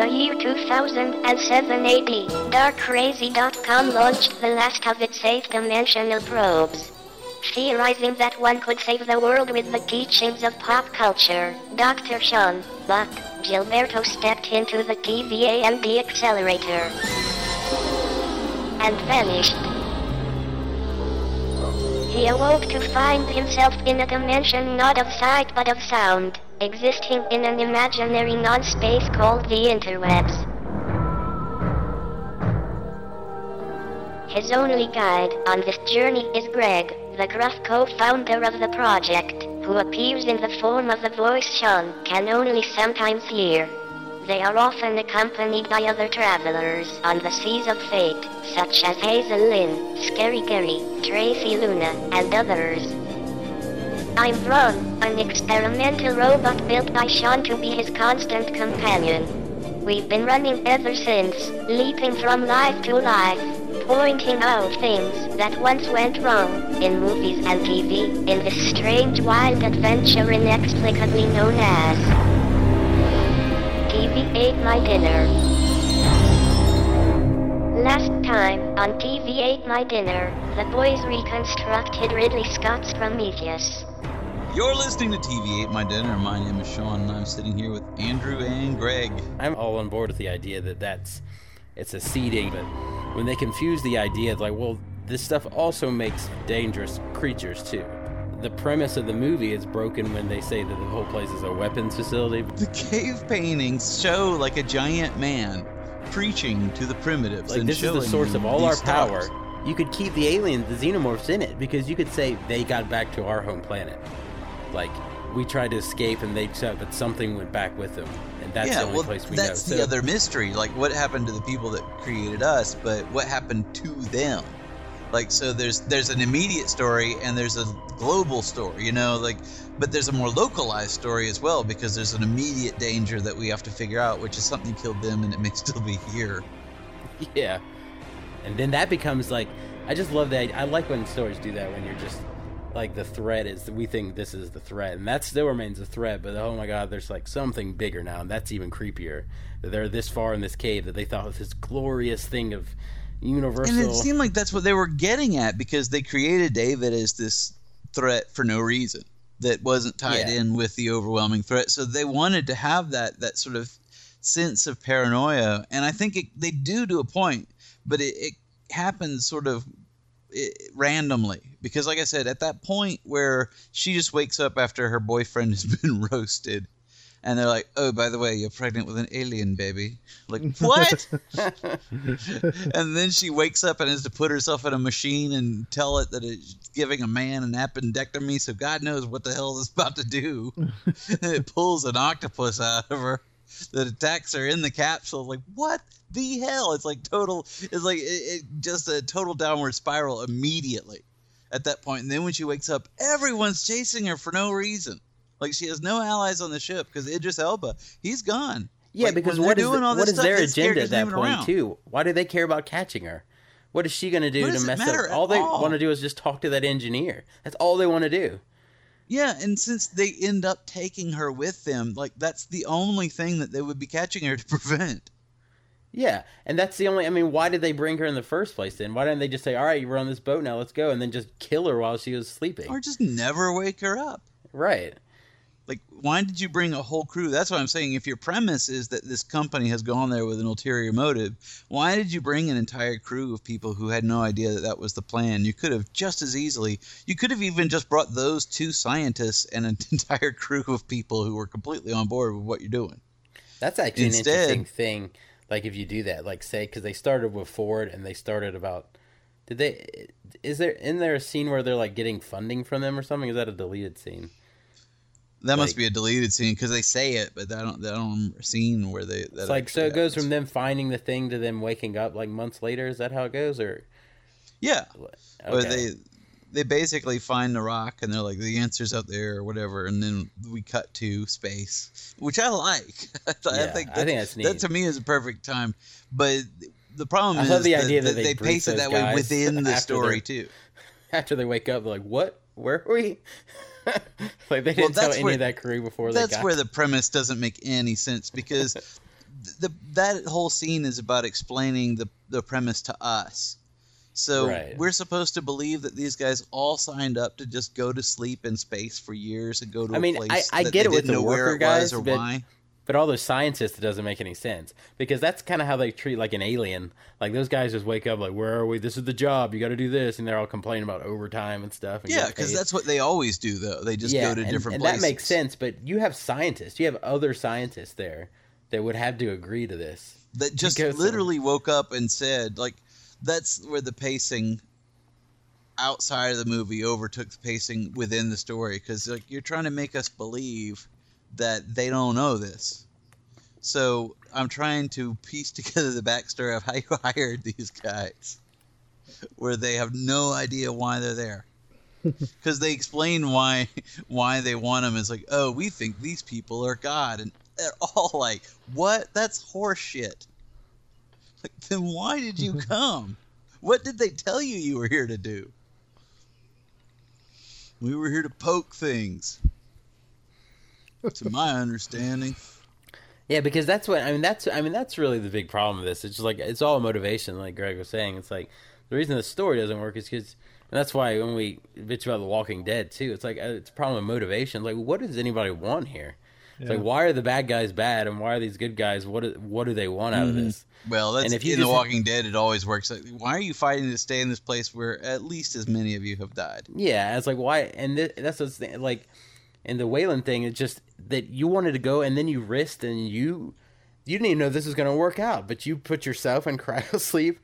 the year 2007 AD, DarkCrazy.com launched the last of its eighth dimensional probes. Theorizing that one could save the world with the teachings of pop culture, Dr. Sean, but Gilberto stepped into the TVA and the accelerator and vanished. He awoke to find himself in a dimension not of sight but of sound, existing in an imaginary non-space called the interwebs. His only guide on this journey is Greg, the gruff co-founder of the project, who appears in the form of the voice Sean can only sometimes hear. They are often accompanied by other travelers on the seas of fate, such as Hazel Lynn, Scary Gary, Tracy Luna, and others. I'm Ron, an experimental robot built by Sean to be his constant companion. We've been running ever since, leaping from life to life, pointing out things that once went wrong in movies and TV in this strange wild adventure inexplicably known as TV ate my dinner. Last time on TV ate my dinner, the boys reconstructed Ridley Scott's Prometheus. You're listening to TV Ate My Dinner. My name is Sean, and I'm sitting here with Andrew and Greg. I'm all on board with the idea that that's it's a seeding, but when they confuse the idea, like, well, this stuff also makes dangerous creatures too. The premise of the movie is broken when they say that the whole place is a weapons facility. The cave paintings show like a giant man preaching to the primitives. Like and this is the source of all our power. stars. You could keep the aliens, the xenomorphs in it, because you could say they got back to our home planet. Like we tried to escape and they said, but something went back with them, and that's yeah, the only well, place we that's know. That's the So- other mystery. Like, what happened to the people that created us, but what happened to them? Like, so there's there's an immediate story and there's a global story, you know, like, but there's a more localized story as well because there's an immediate danger that we have to figure out, which is something killed them and it may still be here. Yeah. And then that becomes like I just love that. I like when stories do that when you're just like the threat is we think this is the threat and that still remains a threat but oh my god there's like something bigger now and that's even creepier that they're this far in this cave that they thought was this glorious thing of universal And it seemed like that's what they were getting at because they created David as this threat for no reason that wasn't tied Yeah. in with the overwhelming threat. So they wanted to have that that sort of sense of paranoia, and I think it, they do to a point, but it, it happens sort of it, randomly because, like I said, at that point where she just wakes up after her boyfriend has been roasted. And they're like, "Oh, by the way, you're pregnant with an alien baby." Like, what? and then she wakes up and has to put herself in a machine and tell it that it's giving a man an appendectomy, so God knows what the hell it's about to do. it pulls an octopus out of her that attacks her in the capsule. Like, what the hell? It's like total. It's like it, it just a total downward spiral immediately at that point. And then when she wakes up, everyone's chasing her for no reason. Like she has no allies on the ship because Idris Elba, he's gone. yeah Like, because what is, doing the- all what is stuff, their agenda at that point around. too why do they care about catching her what is she going to do to mess up all they want to do is just talk to that engineer that's all they want to do Yeah, and since they end up taking her with them, like that's the only thing that they would be catching her to prevent. Yeah, and that's the only. I mean, why did they bring her in the first place? Then why didn't they just say, "All right, you're on this boat now, let's go," and then just kill her while she was sleeping? Or just never wake her up. Right. Like, why did you bring a whole crew? That's what I'm saying. If your premise is that this company has gone there with an ulterior motive, why did you bring an entire crew of people who had no idea that that was the plan? You could have just as easily, you could have even just brought those two scientists and an entire crew of people who were completely on board with what you're doing. That's actually Instead- an interesting thing. Like if you do that, like say, because they started with Ford and they started about. Did they? Is there in there a scene where they're like getting funding from them or something? Is that a deleted scene? That must be a deleted scene because they say it, but I don't, I don't remember a scene where they. That It's like so it goes from them finding the thing to them waking up like months later. Is that how it goes? Or Yeah, Or okay. they they basically find the rock and they're like the answer's out there or whatever, and then we cut to space, which I like. I, th- I Yeah, think I that, think that's that to me is a perfect time. But the problem I is the that, idea that that they they pace it that way within the story too. after they wake up, they're like, "What? Where are we?" like they didn't tell that's any where- of that crew before they That's where the premise doesn't make any sense because th- the that whole scene is about explaining the the premise to us. So Right. we're supposed to believe that these guys all signed up to just go to sleep in space for years and go to I a mean, place I- I that get they it with the worker guys, or but- why. But all those scientists, it doesn't make any sense because that's kind of how they treat like an alien. Like those guys just wake up like, "Where are we? This is the job. You got to do this," and they're all complaining about overtime and stuff. And Yeah, because that's what they always do, though. They just go to and, different and places. that makes sense. But you have scientists, you have other scientists there that would have to agree to this. That just literally woke up and said, like, that's where the pacing outside of the movie overtook the pacing within the story. Because like you're trying to make us believe that they don't know this. So I'm trying to piece together the backstory of how you hired these guys, where they have no idea why they're there. Because they explain why why they want them. It's like, oh, we think these people are God, and they're all like, what? That's horseshit. Like, then why did you come? What did they tell you you were here to do? We were here to poke things. to my understanding. Yeah, because that's what I mean. That's I mean that's really the big problem of this. It's just like it's all motivation, like Greg was saying. It's like the reason the story doesn't work is because, and that's why when we bitch about The Walking Dead too, it's like uh, it's a problem of motivation. Like, what does anybody want here? It's Yeah. like why are the bad guys bad and why are these good guys? What do, what do they want out of mm-hmm. this? Well, that's And if you in The Walking Dead. It always works. Like, why are you fighting to stay in this place where at least as many of you have died? Yeah, it's like why, and th- that's what's the, like, and the Weyland thing. It's just that you wanted to go and then you risked and you you didn't even know this was going to work out, but you put yourself in cryo sleep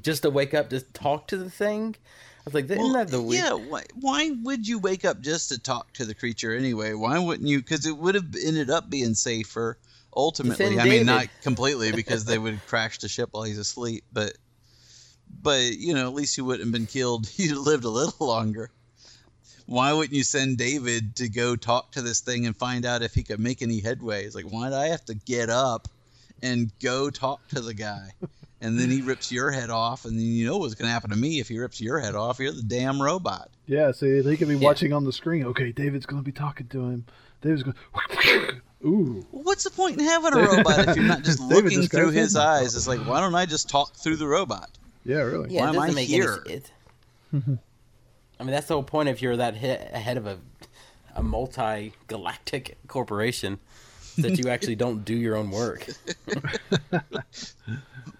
just to wake up to talk to the thing. I was like, isn't Well, that the weird? yeah. Why, why would you wake up just to talk to the creature anyway? Why wouldn't you? Because it would have ended up being safer ultimately. I mean, not completely because they would crash the ship while he's asleep, but but you know, at least you wouldn't have been killed. You'd have lived a little longer. Why wouldn't you send David to go talk to this thing and find out if he could make any headway? It's like, why do I have to get up and go talk to the guy? And then he rips your head off, and then you know what's going to happen to me if he rips your head off. You're the damn robot. Yeah, see, they could be Yeah. watching on the screen. Okay, David's going to be talking to him. David's going. Ooh. Well, what's the point in having a robot if you're not just looking just through his in. eyes? It's like, why don't I just talk through the robot? Yeah, really. yeah, why am I make here? any. It, I mean, that's the whole point. If you're that he- head of a a multi-galactic corporation, that you actually don't do your own work.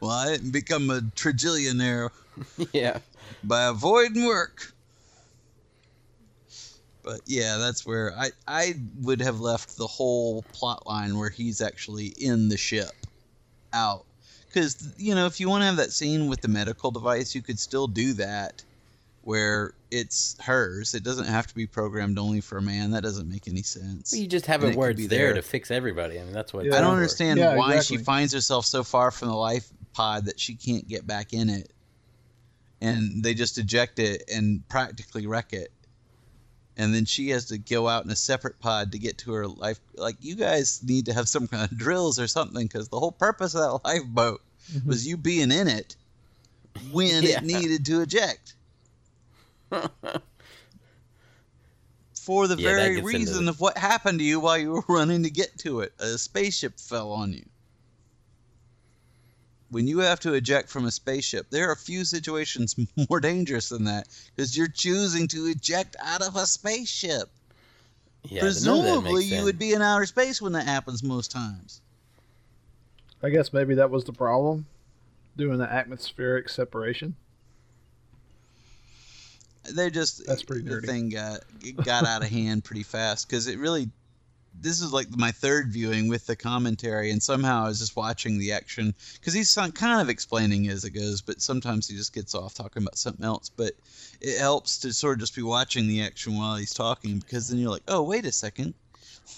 Well, I didn't become a trillionaire yeah. by avoiding work. But yeah, that's where I I would have left the whole plot line where he's actually in the ship out. Because you know, if you want to have that scene with the medical device, you could still do that, where it's hers. It doesn't have to be programmed only for a man. That doesn't make any sense. Well, you just have And it it where it's be there there. to fix everybody. I mean, that's what. Yeah. I don't for. understand Yeah, why exactly. she finds herself so far from the life pod that she can't get back in it. And they just eject it and practically wreck it. And then she has to go out in a separate pod to get to her life. Like, you guys need to have some kind of drills or something because the whole purpose of that lifeboat mm-hmm. was you being in it when Yeah. it needed to eject. For the Yeah, very reason the- of what happened to you while you were running to get to it. A spaceship fell on you. When you have to eject from a spaceship, there are a few situations more dangerous than that because you're choosing to eject out of a spaceship. Yeah, but none of that Presumably, you would be in outer space when that happens most times. I guess maybe that was the problem, doing the atmospheric separation. They just That's pretty the thing got got out of hand pretty fast because it really. This is like my third viewing with the commentary, and somehow I was just watching the action because he's kind of explaining as it goes, but sometimes he just gets off talking about something else. But it helps to sort of just be watching the action while he's talking because then you're like, oh, wait a second.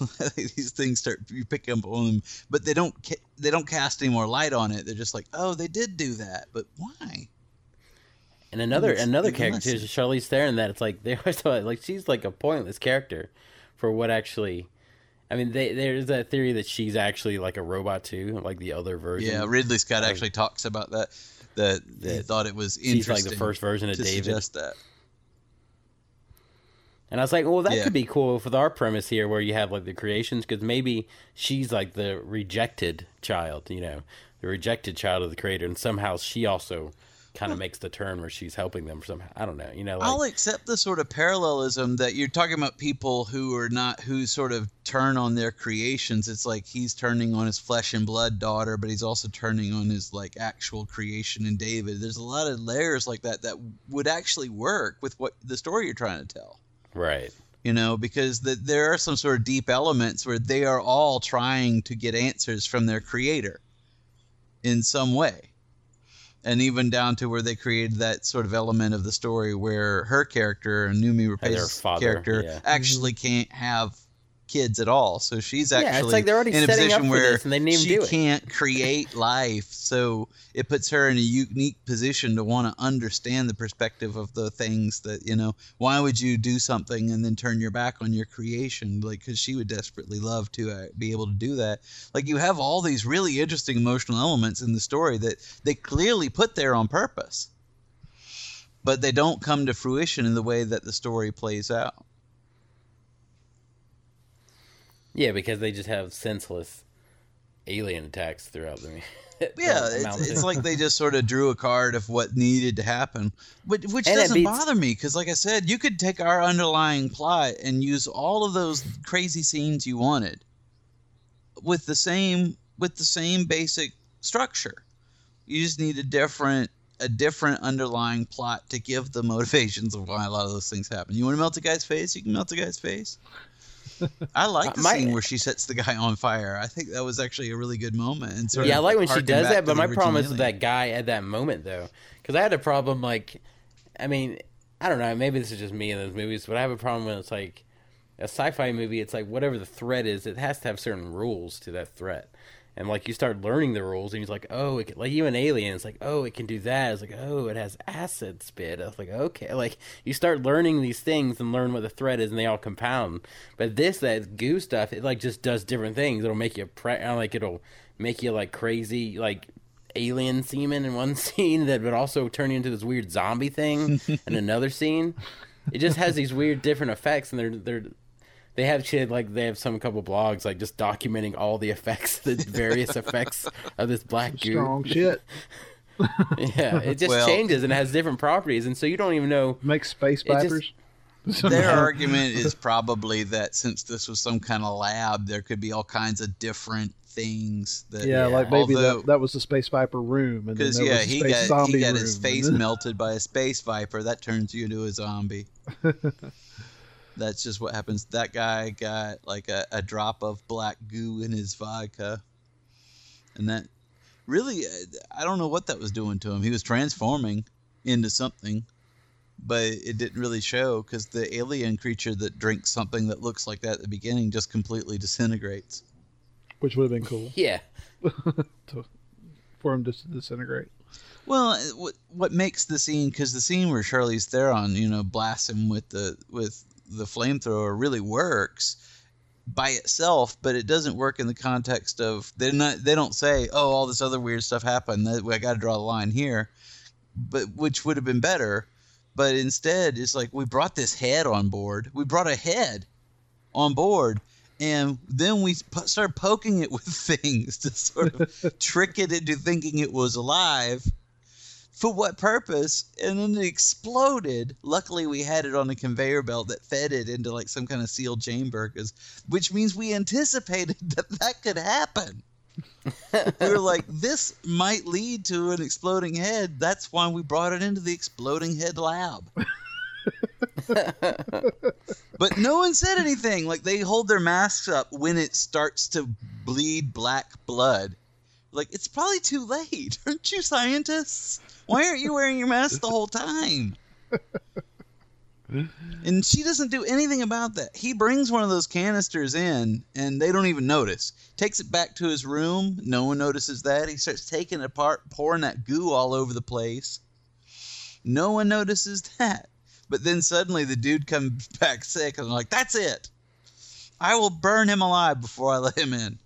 These things start you pick up on them, but they don't ca- they don't cast any more light on it. They're just like, oh, they did do that, but why? And another It's another character is Charlize Theron. That it's like they always thought like she's like a pointless character for what actually. I mean, they, there's that theory that she's actually like a robot too, like the other version. Yeah, Ridley Scott of- actually talks about that. That he That thought it was interesting. she's like the first version of to David. suggest that. And I was like, well, that Yeah. could be cool with our premise here, where you have like the creations, because maybe she's like the rejected child, you know, the rejected child of the creator, and somehow she also kind of makes the turn where she's helping them somehow. I don't know, you know, like, I'll accept the sort of parallelism that you're talking about people who are not who sort of turn on their creations. It's like he's turning on his flesh and blood daughter, but he's also turning on his like actual creation in David. There's a lot of layers like that that would actually work with what the story you're trying to tell. right. You know, because the, there are some sort of deep elements where they are all trying to get answers from their creator in some way and even down to where they created that sort of element of the story where her character, Noomi Rapace's father, character, yeah. actually mm-hmm. can't have kids at all. So she's Yeah, actually it's like they're already in a position where she can't create life. So it puts her in a unique position to want to understand the perspective of the things that you know. Why would you do something and then turn your back on your creation? Like, because she would desperately love to uh, be able to do that. Like, you have all these really interesting emotional elements in the story that they clearly put there on purpose, but they don't come to fruition in the way that the story plays out. Yeah, because they just have senseless alien attacks throughout the. Movie. Yeah, it's, it's like they just sort of drew a card of what needed to happen, but which And doesn't beats- bother me because, like I said, you could take our underlying plot and use all of those crazy scenes you wanted with the same with the same basic structure. You just need a different a different underlying plot to give the motivations of why a lot of those things happen. You want to melt a guy's face? You can melt a guy's face. I like the my- scene where she sets the guy on fire. I think that was actually a really good moment. And sort yeah, I like when she does that, but my problem is with that guy at that moment though, because I had a problem. Like, I mean, I don't know. Maybe this is just me in those movies, but I have a problem when it's like a sci-fi movie. It's like whatever the threat is, it has to have certain rules to that threat. And like you start learning the rules, and he's like, "Oh, it can, like even Alien, it's like, oh, it can do that." It's like, "Oh, it has acid spit." I was like, "Okay." Like you start learning these things and learn what the threat is, and they all compound. But this, that goo stuff, it like just does different things. It'll make you pre- uh, like it'll make you like crazy, like alien semen in one scene that would also turn you into this weird zombie thing in another scene. It just has these weird different effects, and they're they're they have shit like they have some couple blogs like just documenting all the effects, the various effects of this black goo. Strong shit. Yeah, it just Well- changes and has different properties, and so you don't even know. Make space vipers. Their argument is probably that since this was some kind of lab, there could be all kinds of different things that yeah, Yeah, like maybe although- that, that was the space viper room, and then Because there yeah, was a he space got zombie he got room. his face melted by a space viper. That turns you into a zombie. That's just what happens. That guy got like a, a drop of black goo in his vodka, and that really, uh, I don't know what that was doing to him. He was transforming into something, but it didn't really show because the alien creature that drinks something that looks like that at the beginning just completely disintegrates. which would have been cool Yeah, for him to disintegrate. Well, what what makes the scene because the scene where Charlize Theron, you know, blasts him with the with the flamethrower really works by itself, but it doesn't work in the context of they're not they don't say oh all this other weird stuff happened that I got to draw the line here, but which would have been better, but instead it's like we brought this head on board, we brought a head on board. And then we po- started poking it with things to sort of trick it into thinking it was alive for what purpose? And then it exploded. Luckily, we had it on a conveyor belt that fed it into like some kind of sealed chamber, 'cause- which means we anticipated that that could happen. we were like, this might lead to an exploding head. That's why we brought it into the exploding head lab. but no one said anything. Like they hold their masks up when it starts to bleed black blood. Like it's probably too late. Aren't you scientists? Why aren't you wearing your mask the whole time? And she doesn't do anything about that. He brings one of those canisters in, and they don't even notice. Takes it back to his room. No one notices that. He starts taking it apart, pouring that goo all over the place. No one notices that. But then suddenly the dude comes back sick, and I'm like, "That's it. I will burn him alive before I let him in."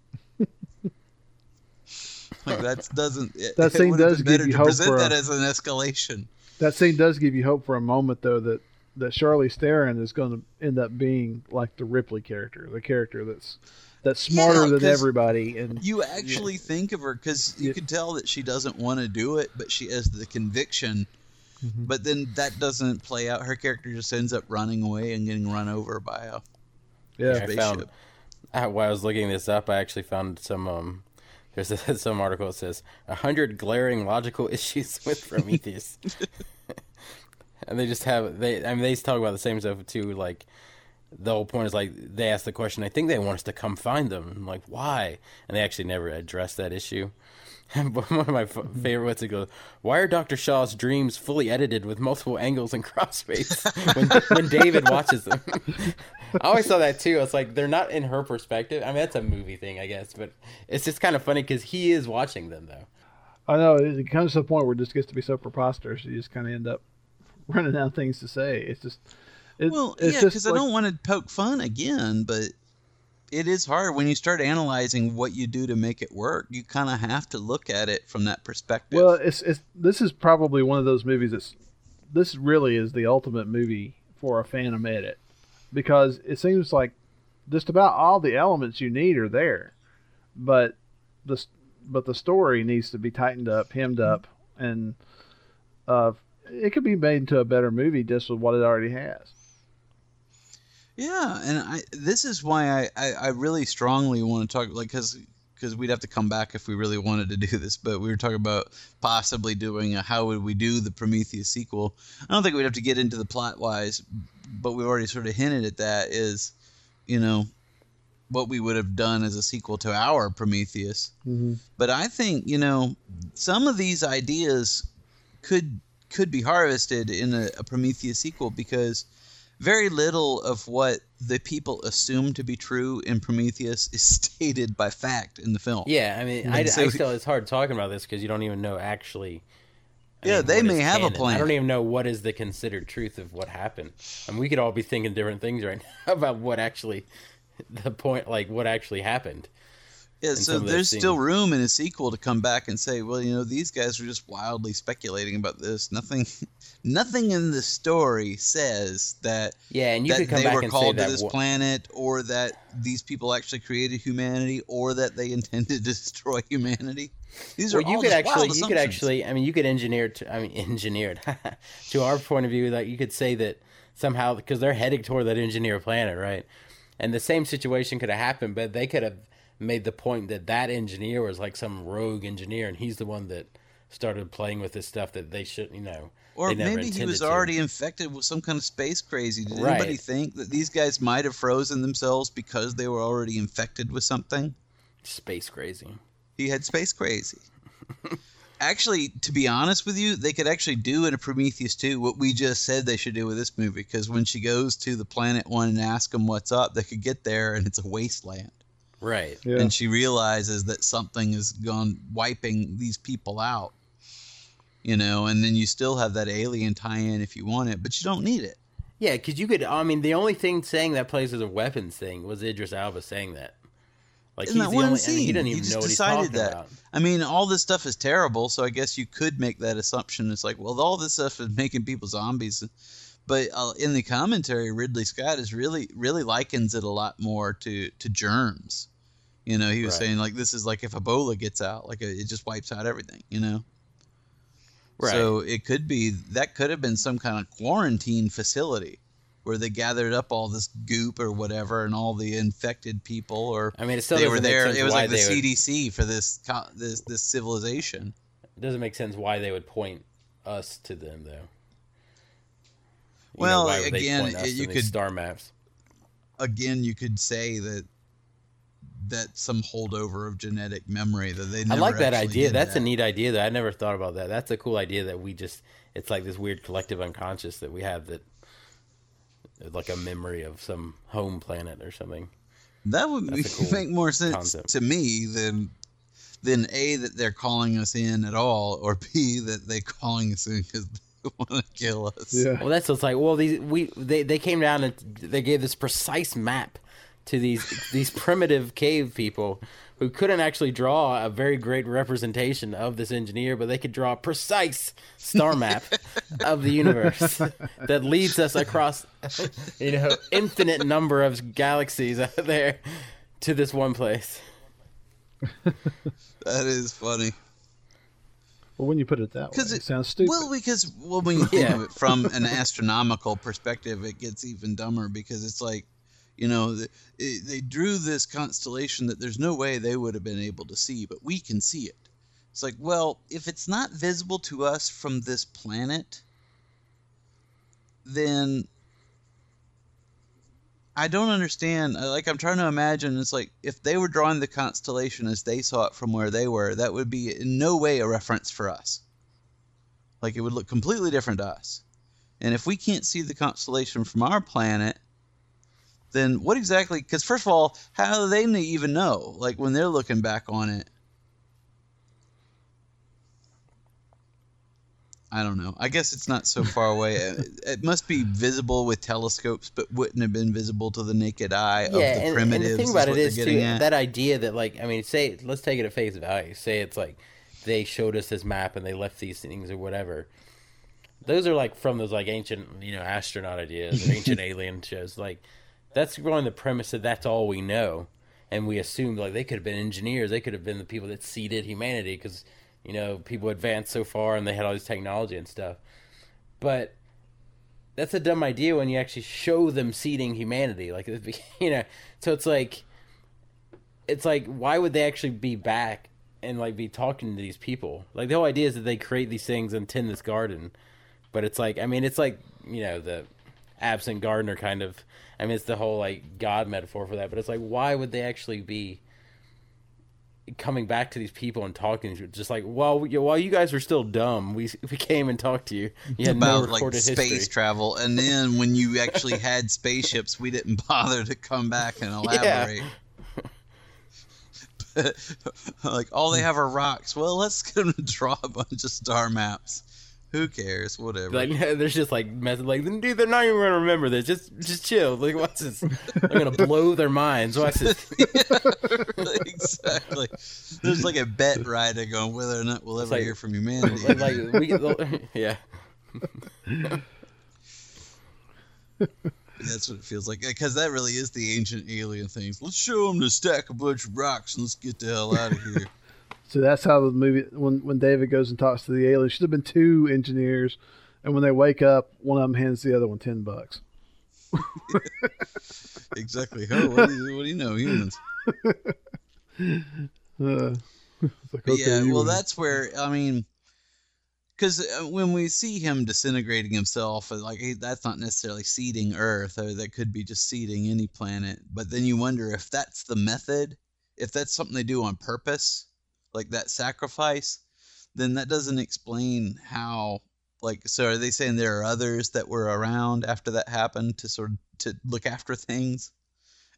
Like that doesn't. It, That scene would does give you to hope present for a- as an escalation. That scene does give you hope for a moment, though, that that Charlize Theron is going to end up being like the Ripley character, the character that's that's smarter Yeah, than 'cause everybody, and You actually think of her because you Yeah. could tell that she doesn't want to do it, but she has the conviction. Mm-hmm. But then that doesn't play out. Her character just ends up running away and getting run over by a yeah, I found spaceship. while I was looking this up, I actually found some. Um, there's some article that says a hundred glaring logical issues with Prometheus, and they just have they. I mean, they talk about the same stuff too. Like the whole point is like they ask the question. I think they want us to come find them. I'm like, why? And they actually never address that issue. But one of my f- mm-hmm. favorite ones it goes, "Why are Doctor Shaw's dreams fully edited with multiple angles and crossfades when, when David watches them?" I always saw that too. It's like they're not in her perspective. I mean, that's a movie thing, I guess, but it's just kind of funny because he is watching them though. I know it, it comes to the point where it just gets to be so preposterous, you just kind of end up running out of things to say. It's just, it, Well, it's yeah, just because I don't want to poke fun again, but it is hard when you start analyzing what you do to make it work. You kind of have to look at it from that perspective. Well, it's it's this is probably one of those movies that's this really is the ultimate movie for a Phantom edit because it seems like just about all the elements you need are there, but the but the story needs to be tightened up, hemmed up, and uh, it could be made into a better movie just with what it already has. Yeah, and I this is why I, I, I really strongly want to talk like because because we'd have to come back if we really wanted to do this, but we were talking about possibly doing a how would we do the Prometheus sequel. I don't think we'd have to get into the plot wise, but we've already sort of hinted at that is, you know, what we would have done as a sequel to our Prometheus. Mm-hmm. But I think you know some of these ideas could could be harvested in a, a Prometheus sequel because very little of what the people assume to be true in Prometheus is stated by fact in the film. Yeah, I mean, I, So- I still it's hard talking about this because you don't even know actually. I Yeah, mean, they may have a plan. I don't even know what is the considered truth of what happened. I mean, we could all be thinking different things right now about what actually, the point, like what actually happened. Yeah, so there's still room in a sequel to come back and say, well, you know, these guys were just wildly speculating about this. Nothing, nothing in the story says that Yeah, and you that could come they back were and say called to this wa- planet, or that these people actually created humanity, or that they intended to destroy humanity. These are well, you all could actually, you could actually, I mean, you could engineer. To, I mean, engineered to our point of view. That you could say that somehow because they're heading toward that engineer planet, right? And the same situation could have happened, but they could have made the point that that engineer was like some rogue engineer, and he's the one that started playing with this stuff that they should, you know, Or maybe he intended was to. already infected with some kind of space crazy. Did Right. anybody think that these guys might have frozen themselves because they were already infected with something? space crazy. He had space crazy. actually, to be honest with you, they could actually do in a Prometheus 2 what we just said they should do with this movie. Because when she goes to the planet one and asks them what's up, they could get there and it's a wasteland. Right. Yeah. And she realizes that something has gone wiping these people out. You know, and then you still have that alien tie-in if you want it, but you don't need it. Yeah, because you could. I mean, the only thing saying that plays as a weapons thing was Idris Elba saying that. Like Isn't he's that the one only. I mean, he scene? doesn't He even just know what he's talking that. about. I mean, all this stuff is terrible, so I guess you could make that assumption. It's like, well, all this stuff is making people zombies. But uh, in the commentary, Ridley Scott is really, really likens it a lot more to to germs. You know, he was Right. saying like this is like if Ebola gets out, like it just wipes out everything. You know. Right. So it could be that could have been some kind of quarantine facility where they gathered up all this goop or whatever and all the infected people or I mean, it still they were there. It was like the would- CDC for this this this civilization. It doesn't make sense why they would point us to them, though. You Well, they again, point us it- you could- star maps. Again, you could say that that's some holdover of genetic memory that they. Never I like that idea. That's that. a neat idea. That I never thought about that. That's a cool idea that we just. It's like this weird collective unconscious that we have that, like a memory of some home planet or something. That would That's a cool make more sense concept. to me than than a that they're calling us in at all, or b that they're calling us in because they want to kill us. Yeah. Well, that's what's like. Well, these we they they came down and they gave this precise map to these these primitive cave people who couldn't actually draw a very great representation of this engineer, but they could draw a precise star map of the universe that leads us across, you know, infinite number of galaxies out there to this one place. That is funny. Well, when you put it that way, Because it, sounds stupid. Well, because well, when you think Yeah. of it from an astronomical perspective, it gets even dumber because it's like, you know, the, it, they drew this constellation that there's no way they would have been able to see, but we can see it. It's like, well, if it's not visible to us from this planet, then I don't understand. Like I'm trying to imagine. It's like if they were drawing the constellation as they saw it from where they were, that would be in no way a reference for us. Like it would look completely different to us. And if we can't see the constellation from our planet, then what exactly? Because first of all, how do they even know? Like when they're looking back on it. I don't know. I guess it's not so far away. It, it must be visible with telescopes, but wouldn't have been visible to the naked eye of the and, and the thing about it too at. that idea that like I mean, say let's take it at face value. Say it's like they showed us this map and they left these things or whatever. Those are like from those like ancient you know astronaut ideas or ancient alien shows. Like that's going the premise that that's all we know, and we assumed like they could have been engineers. They could have been the people that seeded humanity because you know people advanced so far and they had all this technology and stuff. But that's a dumb idea when you actually show them seeding humanity. Like you know, so it's like it's like why would they actually be back and like be talking to these people? Like the whole idea is that they create these things and tend this garden, but it's like I mean it's like you know the absent gardener kind of. I mean it's the whole like God metaphor for that, but it's like why would they actually be coming back to these people and talking to you? Just like well, we, while you guys were still dumb, we we came and talked to you. You had no about like space history. travel, and then when you actually had spaceships, we didn't bother to come back and elaborate. like all they have are rocks. Well, let's get them to draw a bunch of star maps. Who cares? Whatever. Like there's just like method like dude they're not even gonna remember this. Just just chill. Like what's this? I'm gonna blow their minds. Watch this. exactly. There's like a bet riding on whether or not we'll ever like- hear from humanity. like, like we yeah. That's what it feels like. Because that really is the ancient alien things. Let's show them to stack a bunch of rocks and let's get the hell out of here. So that's how the movie when when David goes and talks to the alien, should have been two engineers, and when they wake up, one of them hands the other one ten bucks. exactly. Oh, what do you, what do you know, humans? Uh, like, okay, yeah, well, win. that's where I mean, because when we see him disintegrating himself, uh, like he, that's not necessarily seeding Earth, or that could be just seeding any planet. But then you wonder if that's the method, if that's something they do on purpose, like that sacrifice, then that doesn't explain how. Like, so are they saying there are others that were around after that happened to sort of to look after things,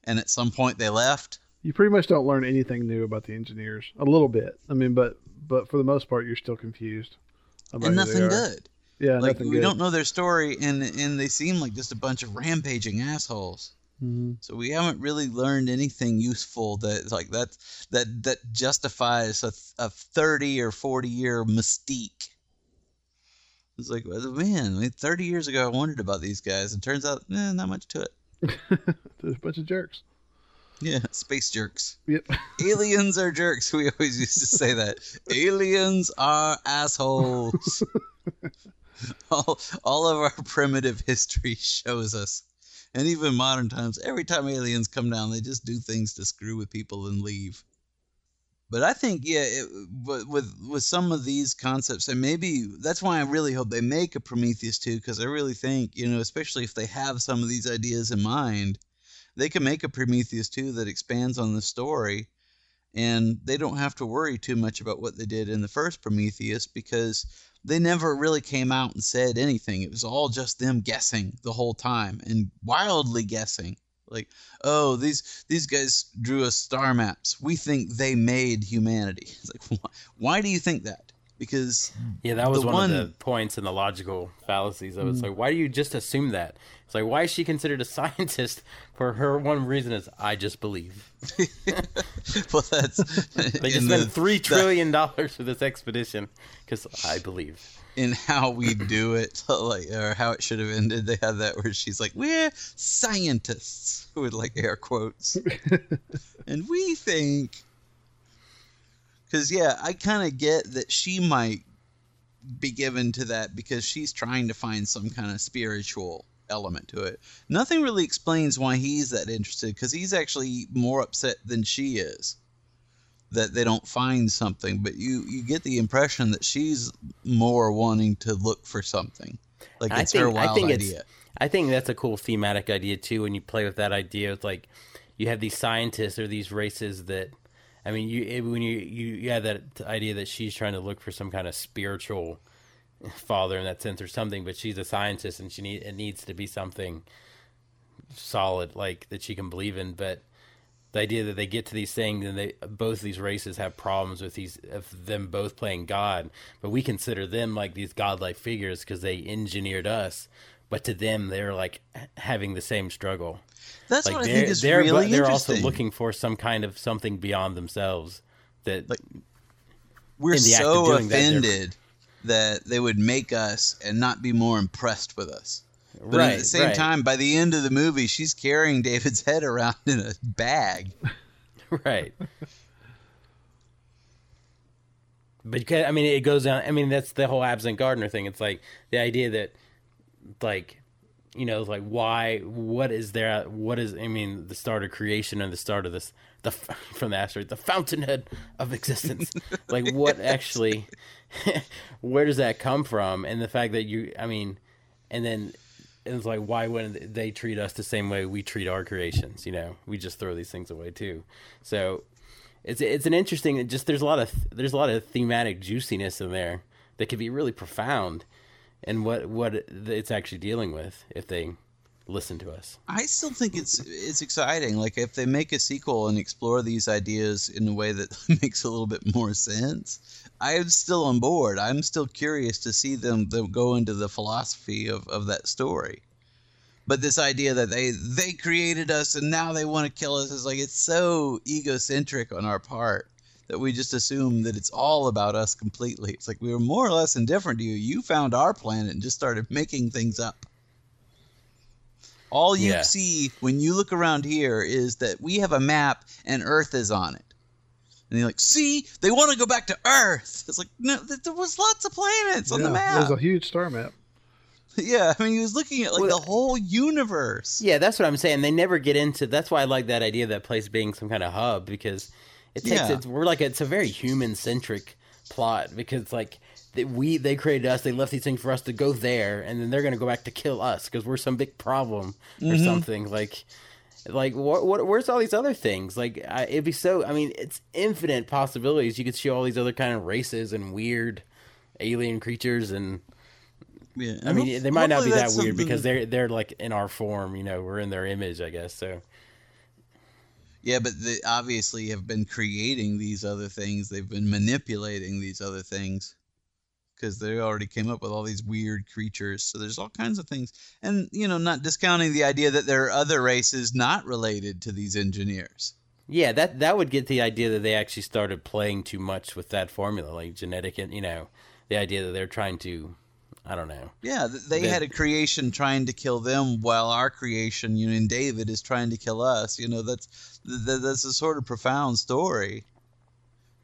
and at some point they left? you pretty much don't learn anything new about the engineers. A little bit, I mean, but but for the most part, you're still confused. About and nothing good. Yeah, like nothing we good. don't know their story and and they seem like just a bunch of rampaging assholes Mhm. so we haven't really learned anything useful that like that that that justifies a, a 30 or 40 year mystique it's like man I mean, 30 years ago i wondered about these guys and turns out eh, not much to it There's a bunch of jerks. yeah space jerks Yep. aliens are jerks we always used to say that aliens are assholes all, all of our primitive history shows us and even modern times every time aliens come down they just do things to screw with people and leave. But i think yeah it, but with with some of these concepts and maybe that's why i really hope they make a prometheus 2 because i really think you know especially if they have some of these ideas in mind they can make a prometheus 2 that expands on the story. And they don't have to worry too much about what they did in the first Prometheus because they never really came out and said anything. It was all just them guessing the whole time and wildly guessing. Like, oh, these these guys drew us star maps. We think they made humanity. It's like, wh- why do you think that? because Yeah, that was one, one- of the points in the logical fallacies of it. It's like, why do you just assume that? It's like, why is she considered a scientist? For her, one reason is I just believe. well, that's They just in, spent the- three trillion dollars for this expedition because I believe. in how we do it, like or how it should have ended. They have that where she's like, "We're scientists," with like air quotes, and we think. Because yeah, I kind of get that she might be given to that because she's trying to find some kind of spiritual element to it. Nothing really explains why he's that interested because he's actually more upset than she is that they don't find something. But you you get the impression that she's more wanting to look for something. Like I it's her think wild I think idea. it's I think that's a cool thematic idea too. When you play with that idea, it's like you have these scientists or these races that. I mean, you when you you, you have that idea that she's trying to look for some kind of spiritual father in that sense or something, but she's a scientist and she need it needs to be something solid like that she can believe in. But the idea that they get to these things and they both these races have problems with these of them both playing God, but we consider them like these godlike figures because they engineered us. But to them, they're like having the same struggle. That's Like what I think is they're, really they're also looking for some kind of something beyond themselves. That Like, We're in the act so of doing that, offended that, they would make us and not be more impressed with us. But right at the same right, time, by the end of the movie, she's carrying David's head around in a bag. right. But I mean, it goes down. I mean, that's the whole Absent gardener thing. It's like the idea that, like, you know, like why? What is there? What is? I mean, the start of creation and the start of this, the from the asteroid, the fountainhead of existence. like, what actually? where does that come from? And the fact that you, I mean, and then it's like, why wouldn't they treat us the same way we treat our creations? You know, we just throw these things away too. So it's it's an interesting. Just there's a lot of there's a lot of thematic juiciness in there that could be really profound, and what what it's actually dealing with if they listen to us. I still think it's it's exciting. Like if they make a sequel and explore these ideas in a way that makes a little bit more sense, I'm still on board. I'm still curious to see them, them go into the philosophy of, of that story. But this idea that they they created us and now they want to kill us is like it's so egocentric on our part that we just assume that it's all about us completely. It's like we were more or less indifferent to you. You found our planet and just started making things up. All you Yeah. see when you look around here is that we have a map and Earth is on it. And you're like, see, they want to go back to Earth. It's like, no, there was lots of planets on the Yeah, map. There's a huge star map. yeah, I mean, he was looking at like Well, the whole universe. Yeah, that's what I'm saying. They never get into. That's why I like that idea of that place being some kind of hub because it takes Yeah. it. We're like it's a very human centric plot because like they, we they created us. They left these things for us to go there, and then they're gonna go back to kill us because we're some big problem or Mhm. something like. Like what? What? Where's all these other things? Like I, it'd be so. I mean, it's infinite possibilities. You could show all these other kind of races and weird alien creatures, and Yeah, I mean, they might not be that weird because they're they're like in our form. You know, we're in their image, I guess. So Yeah, but they obviously have been creating these other things. They've been manipulating these other things because they already came up with all these weird creatures. So there's all kinds of things, and you know, not discounting the idea that there are other races not related to these engineers. Yeah, that that would get the idea that they actually started playing too much with that formula, like genetic, and you know, the idea that they're trying to, I don't know. Yeah, th- they had a creation trying to kill them, while our creation, you know, in David is trying to kill us. You know, that's th- th- that's a sort of profound story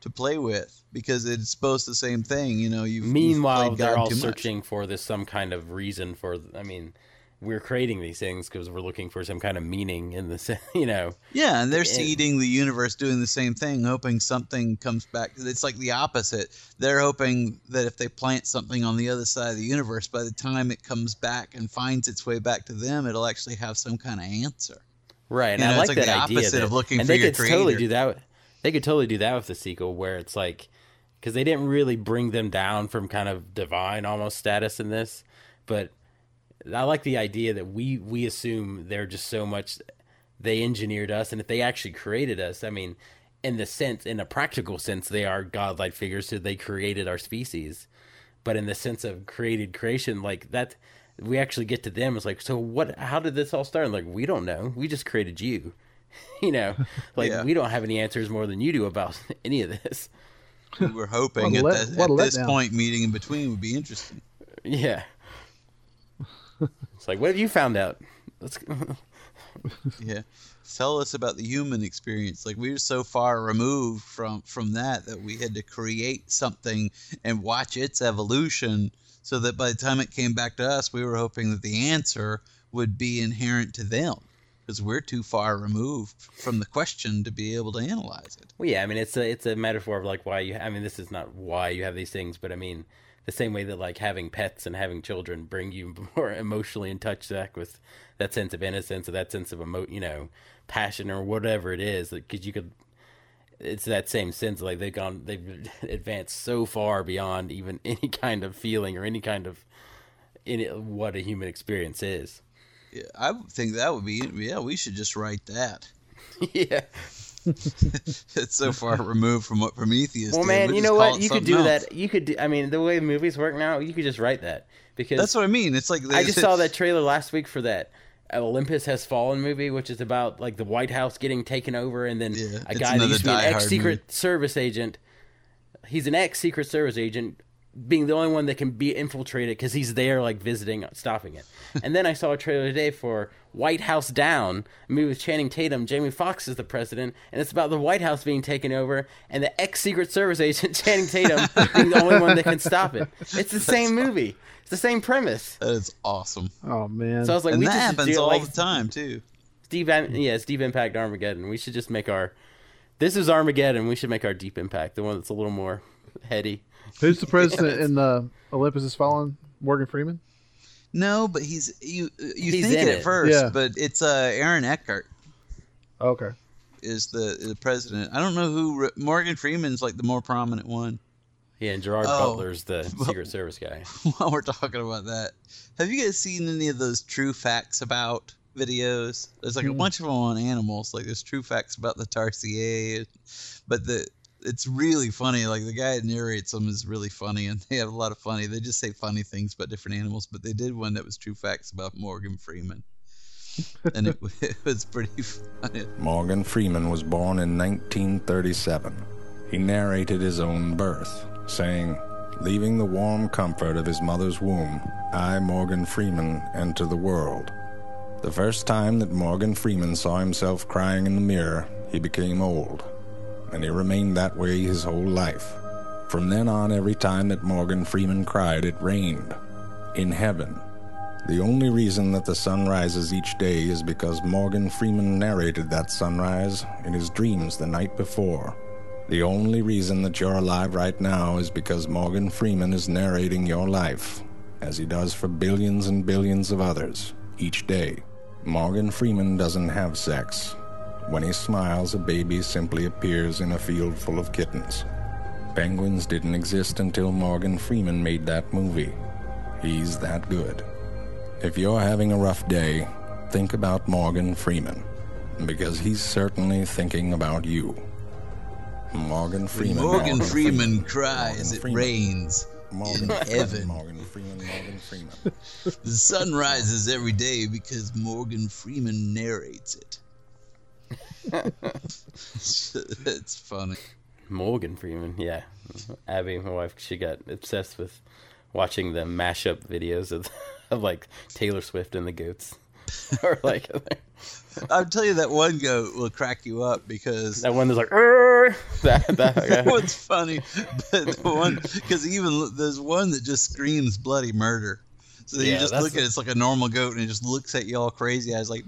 to play with because it's both the same thing. You know, you've you've Meanwhile, they're God all too much. searching for this some kind of reason for. I mean, we're creating these things because we're looking for some kind of meaning in this. You know, Yeah, and they're Yeah. seeding the universe doing the same thing, hoping something comes back. It's like the opposite. They're hoping that if they plant something on the other side of the universe, by the time it comes back and finds its way back to them, it'll actually have some kind of answer. right? And You I know, it's like like that the idea. that- of looking and for they could totally do that. They could totally do that with the sequel, where it's like because they didn't really bring them down from kind of divine almost status in this, but I like the idea that we we assume they're just so much they engineered us, and if they actually created us, I mean, in the sense, in a practical sense, they are godlike figures. So they created our species, but in the sense of created creation, like that, we actually get to them. It's like, so what? How did this all start? And like, we don't know. We just created you. you know, like Yeah. we don't have any answers more than you do about any of this. We were hoping at, let- that, what a at this letdown. point, meeting in between would be interesting. Yeah. it's like, what have you found out? Let's. Yeah. Tell us about the human experience. Like we were so far removed from from that that we had to create something and watch its evolution so that by the time it came back to us, we were hoping that the answer would be inherent to them because we're too far removed from the question to be able to analyze it. Well, yeah, I mean, it's a it's a metaphor of like why you. I mean, this is not why you have these things, but I mean, the same way that like having pets and having children bring you more emotionally in touch back with that sense of innocence or that sense of emo, you know, passion or whatever it is, because you could. It's that same sense, like they've gone, they've advanced so far beyond even any kind of feeling or any kind of any what a human experience is. Yeah, I think that would be yeah. We should just write that. yeah. it's so far removed from what Prometheus. Well, did. man, We you know what? You could do else. that. You could. Do, I mean, the way movies work now, you could just write that because That's what I mean. It's like I just saw that trailer last week for that Olympus Has Fallen movie, which is about like the White House getting taken over, and then Yeah, a guy that used to be an ex Secret. Service agent. He's an ex Secret Service agent, being the only one that can be infiltrated because he's there, like visiting, stopping it. and then I saw a trailer today for White House Down, a movie with Channing Tatum. Jamie Foxx is the president, and it's about the White House being taken over, and the ex Secret Service agent Channing Tatum being the only one that can stop it. It's the same movie. It's the same premise. That is awesome. Oh man. So I was like, and we that just happens do, all like, the time too. Steve, yeah, Steve Impact Armageddon. We should just make our. This is Armageddon. We should make our Deep Impact, the one that's a little more heady. Who's the president in the Olympus Has Fallen? Morgan Freeman. No, but he's you. You He's think in it at first, Yeah. but it's uh, Aaron Eckhart Okay. is the the president. I don't know who re- Morgan Freeman's like the more prominent one. Yeah, and Gerard Oh. Butler's the Secret Service guy. While we're talking about that, have you guys seen any of those true facts about videos? There's like a Hmm. bunch of them on animals. Like there's true facts about the Tarsier, but the it's really funny. Like the guy that narrates them is really funny, and they have a lot of funny. They just say funny things about different animals, but they did one that was true facts about Morgan Freeman, and it, it was pretty funny. Morgan Freeman was born in 1937. He narrated his own birth, saying, Leaving the warm comfort of his mother's womb, I, Morgan Freeman, enter the world. The first time that Morgan Freeman saw himself crying in the mirror, he became old, and he remained that way his whole life. From then on, every time that Morgan Freeman cried, it rained. In heaven. The only reason that the sun rises each day is because Morgan Freeman narrated that sunrise in his dreams the night before. The only reason that you're alive right now is because Morgan Freeman is narrating your life, as he does for billions and billions of others, each day. Morgan Freeman doesn't have sex. When he smiles, a baby simply appears in a field full of kittens. Penguins didn't exist until Morgan Freeman made that movie. He's that good. If you're having a rough day, think about Morgan Freeman, because he's certainly thinking about you. Morgan Freeman. Morgan Freeman cries, Morgan it Freeman. rains. Morgan in heaven. Morgan Freeman, Morgan Freeman. The sun rises every day because Morgan Freeman narrates it. it's funny. Morgan Freeman, yeah. Abby, my wife, she got obsessed with watching the mashup videos of, of like Taylor Swift and the Goats, or like I'll tell you that one goat will crack you up because that one is like "Arr!" that that that one's funny, but the one because even there's one that just screams bloody murder. So you just look at it, it's like a normal goat and it just looks at you all crazy eyes like.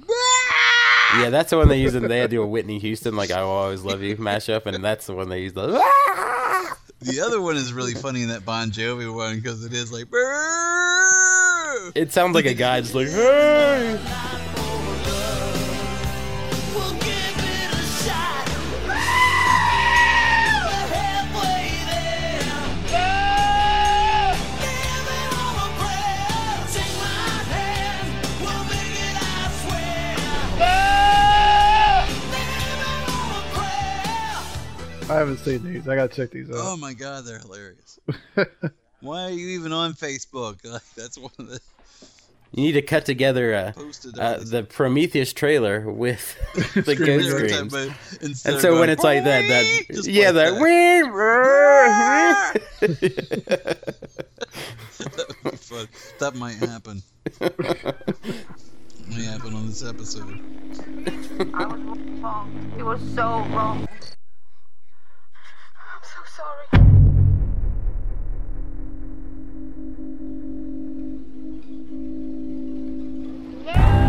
Yeah, that's the one they use, and they had to do a Whitney Houston like "I Will Always Love You" mashup, and that's the one they use. The The other one is really funny in that Bon Jovi one because it is like. "Brrr!" it sounds like a guy just like hey. Haven't seen these. I gotta check these out. Oh my god, they're hilarious. Why are you even on Facebook? Like, that's one of the You need to cut together uh, uh, the Prometheus trailer with the Screaming ghost screams. and And so when it's like that, that yeah, that that, that might happen. may happen on this episode. I was wrong. It was so wrong. Sorry. Well,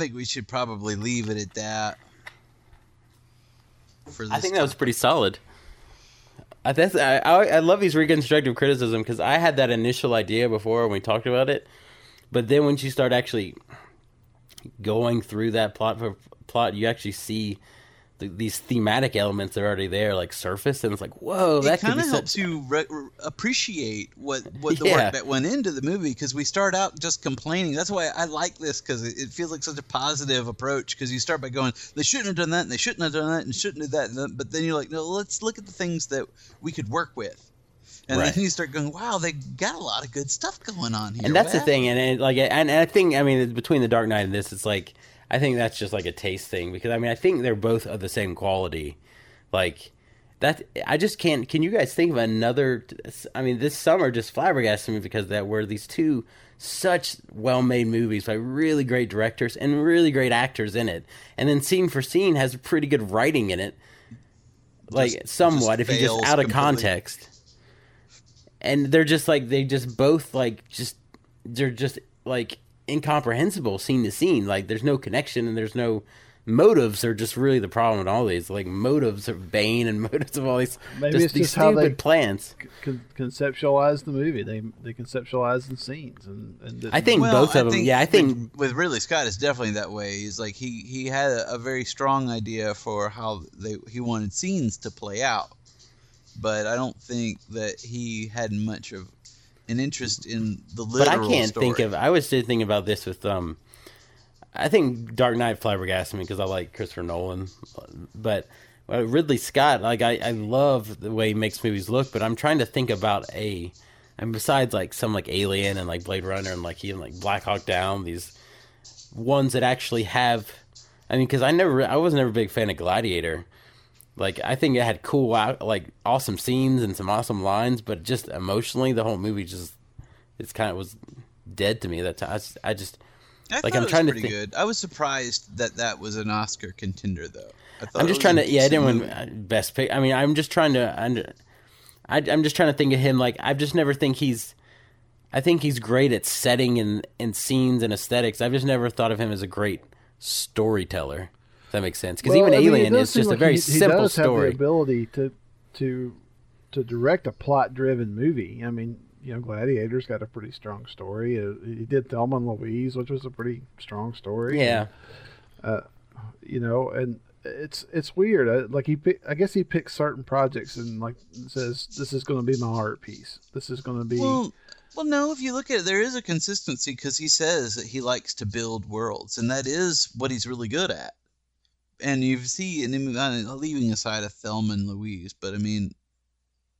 think we should probably leave it at that. For this I think that was pretty solid. I, that's, I, I, I love these reconstructive criticism because I had that initial idea before when we talked about it, but then once you start actually going through that plot for plot, you actually see the, these thematic elements that are already there, like surface, and it's like, whoa, that kind of helps you re- re- appreciate what what the Yeah. work that went into the movie because we start out just complaining. That's why I like this because it, it feels like such a positive approach because you start by going they shouldn't have done that and they shouldn't have done that and shouldn't have that, and then- but then you're like no let's look at the things that we could work with. And Right. then you start going, "Wow, they got a lot of good stuff going on here." and that's the thing and it, like and i think i mean between the dark knight and this it's like i think that's just like a taste thing because i mean i think they're both of the same quality. Like that i just can't can you guys think of another i mean this summer just flabbergasted me because that were these two such well-made movies by really great directors and really great actors in it. And then scene for scene has pretty good writing in it. Like Just- somewhat just if you just out of completely. context. And they're just like they just both like just they're just like incomprehensible scene to scene like there's no connection and there's no motives are just really the problem in all these like motives of bane and motives of all these Maybe just it's these just how stupid they- plans Con- conceptualize the movie. They they conceptualize the scenes and, and I think Well, both of them yeah i think with Ridley Scott it's definitely that way. He's like he he had a, a very strong idea for how they he wanted scenes to play out, but I don't think that he had much of an interest in the but i can't story. think of i was just thinking about this with um i think dark knight flabbergasted me because i like christopher nolan but uh, ridley scott like I, I love the way he makes movies look but i'm trying to think about a and besides like some like alien and like blade runner and like even like black hawk down these ones that actually have i mean because i never i was never a big fan of gladiator like I think it had cool, like awesome scenes and some awesome lines, but just emotionally, the whole movie just it's kind of was dead to me. That time. I just, I just I like, I'm trying to good. I was surprised that that was an Oscar contender though. I i'm just trying to yeah, I didn't win uh, best pick. I mean, I'm just trying to under, I, I'm just trying to think of him like I've just never think he's. I think he's great at setting and, and scenes and aesthetics. I've just never thought of him as a great storyteller. If that makes sense. Because Well, even I mean, Alien is seem just a very he, simple he does story. Have the ability to to to direct a plot-driven movie. I mean, you know, Gladiator's got a pretty strong story. Uh, he did Thelma and Louise, which was a pretty strong story. yeah. you know, and it's it's weird. I, like he, pick, I guess he picks certain projects and like says, "This is going to be my art piece. This is going to be." Well, well, no. If you look at it, there is a consistency because he says that he likes to build worlds, and that is what he's really good at. And you see, and uh, leaving aside of Thelma and Louise, but I mean,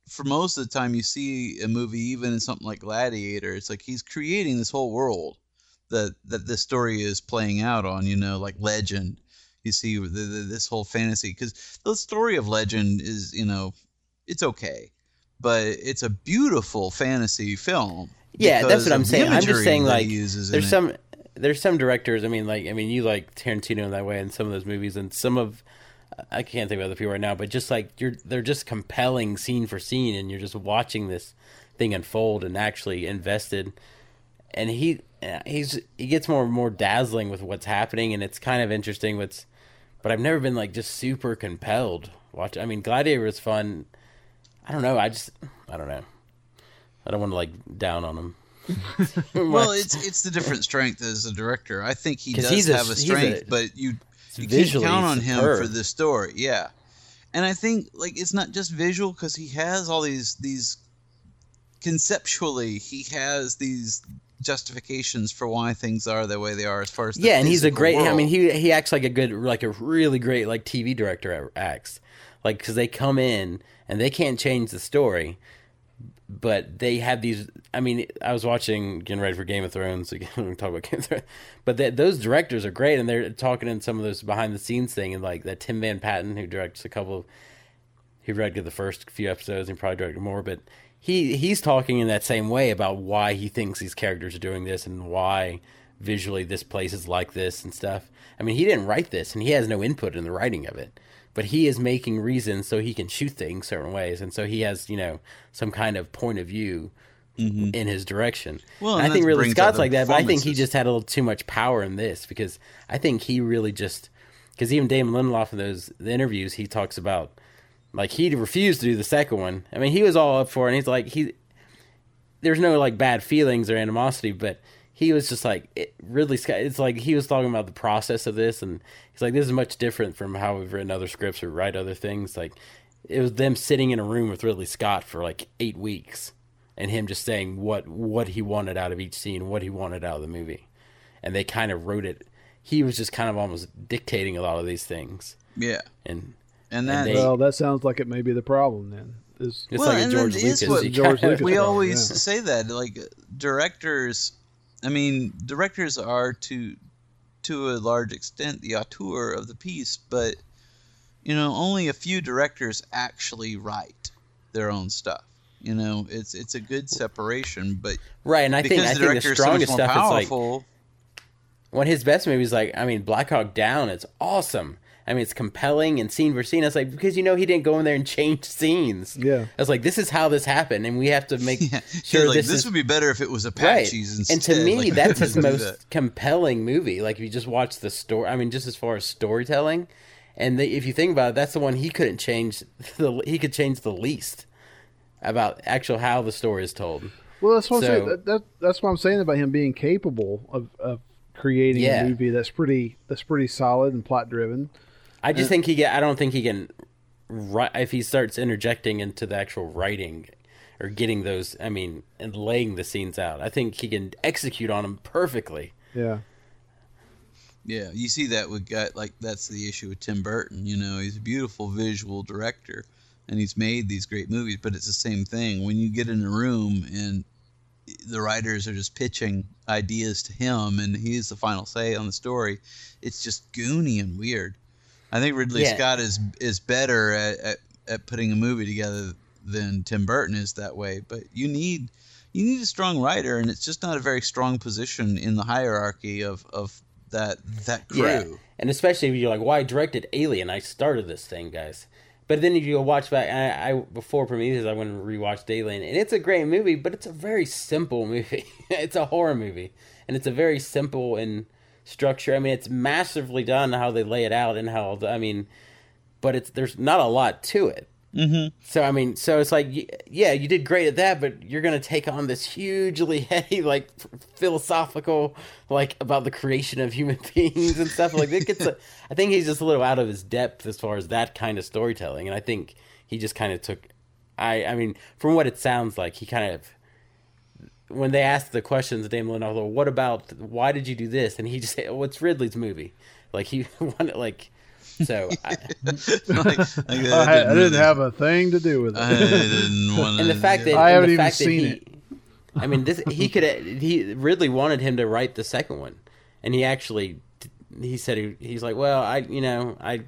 for most of the time, you see a movie, even in something like Gladiator, it's like he's creating this whole world that that this story is playing out on. You know, like Legend. You see the, the, this whole fantasy because the story of Legend is, you know, it's okay but it's a beautiful fantasy film. Yeah, that's what I'm saying. I'm just saying like he uses in there's it. There's some directors. I mean, like I mean, you like Tarantino in that way in some of those movies, and some of I can't think of other people right now, but just like you're, they're just compelling scene for scene, and you're just watching this thing unfold and actually invested. And he, he's he gets more and more dazzling with what's happening, and it's kind of interesting. What's, but I've never been like just super compelled. Watch, I mean, Gladiator was fun. I don't know. I just, I don't know. I don't want to like down on him. Well, it's it's the different strength as a director. I think he does he's have a strength, a- but you you can't count on him superb. for this story. Yeah, and I think like it's not just visual because he has all these these conceptually he has these justifications for why things are the way they are as far as the yeah, and he's a great. I mean, he he acts like a good, like a really great like TV director acts, like because they come in and they can't change the story, but they have these. I mean, I was watching getting ready for Game of Thrones again. Talk about Game of Thrones, but those directors are great, and they're talking in some of those behind the scenes thing, and like that Tim Van Patten who directs a couple of he directed the first few episodes and probably directed more, but he he's talking in that same way about why he thinks these characters are doing this and why visually this place is like this and stuff. I mean, he didn't write this and he has no input in the writing of it, but he is making reasons so he can shoot things certain ways, and so he has you know some kind of point of view in his direction. Well, I think Ridley Scott's like that, but I think he just had a little too much power in this because I think he really just because even Damon Lindelof in those the interviews he talks about like he refused to do the second one. I mean, he was all up for it. and He's like he there's no like bad feelings or animosity, but he was just like it, Ridley Scott. It's like he was talking about the process of this, and he's like, "This is much different from how we've written other scripts or write other things." Like it was them sitting in a room with Ridley Scott for like eight weeks, and him just saying what what he wanted out of each scene, what he wanted out of the movie, and they kind of wrote it. He was just kind of almost dictating a lot of these things, yeah, and and that they- Well, that sounds like it may be the problem then. It's Well, like a George it is Lucas. what George kinda- Lucas- we problem, always yeah. say that like directors i mean directors are to to a large extent the auteur of the piece but you know only a few directors actually write their own stuff you know it's it's a good separation but Right, and I think I the think the director so much strongest more stuff is like powerful one of his best movies. Like I mean, Black Hawk Down. It's awesome. I mean, it's compelling and scene for scene. It's like because you know he didn't go in there and change scenes. Yeah. I was like, this is how this happened, and we have to make yeah, sure like, this, this, is would be better if it was right. apaches And to me, Like, that's his most that. compelling movie. Like if you just watch the story. I mean, just as far as storytelling, and the, if you think about it, that's the one he couldn't change. The he could change the least about actual how the story is told. Well, that's what I'm saying. That, that, that's what I'm saying about him being capable of, of creating Yeah. a movie that's pretty that's pretty solid and plot driven. I just think he get. I don't think he can. ri- If he starts interjecting into the actual writing, or getting those, I mean, and laying the scenes out, I think he can execute on them perfectly. Yeah. Yeah, you see that with guy like that's the issue with Tim Burton. You know, he's a beautiful visual director, and he's made these great movies. But it's the same thing when you get in a room and the writers are just pitching ideas to him, and he's the final say on the story. It's just goony and weird. I think Ridley Yeah. Scott is is better at, at at putting a movie together than Tim Burton is that way. But you need you need a strong writer, and it's just not a very strong position in the hierarchy of of that that crew. Yeah, and especially if you're like, "Well, I directed Alien. I started this thing, guys." But then if you go watch back, I, I before Prometheus, I went and rewatched Alien, and it's a great movie, but it's a very simple movie. it's a horror movie, and it's a very simple in structure. I mean, it's massively done how they lay it out and how I mean, but it's there's not a lot to it. Mm-hmm. So I mean, so it's like, yeah, you did great at that, but you're gonna take on this hugely heavy, like philosophical, like about the creation of human beings and stuff. Like it gets, a, I think he's just a little out of his depth as far as that kind of storytelling, and I think he just kind of took, I, I mean, from what it sounds like, he kind of. When they asked the questions, Damon Lindelof, what about why did you do this? And he just said, "Oh, it's Ridley's movie." Like he wanted, like, so I, like, like, I, had, I didn't uh, have a thing to do with it. I didn't want and the fact that I haven't even seen he, it. I mean, this he could he Ridley wanted him to write the second one, and he actually he said he, he's like, well, I you know I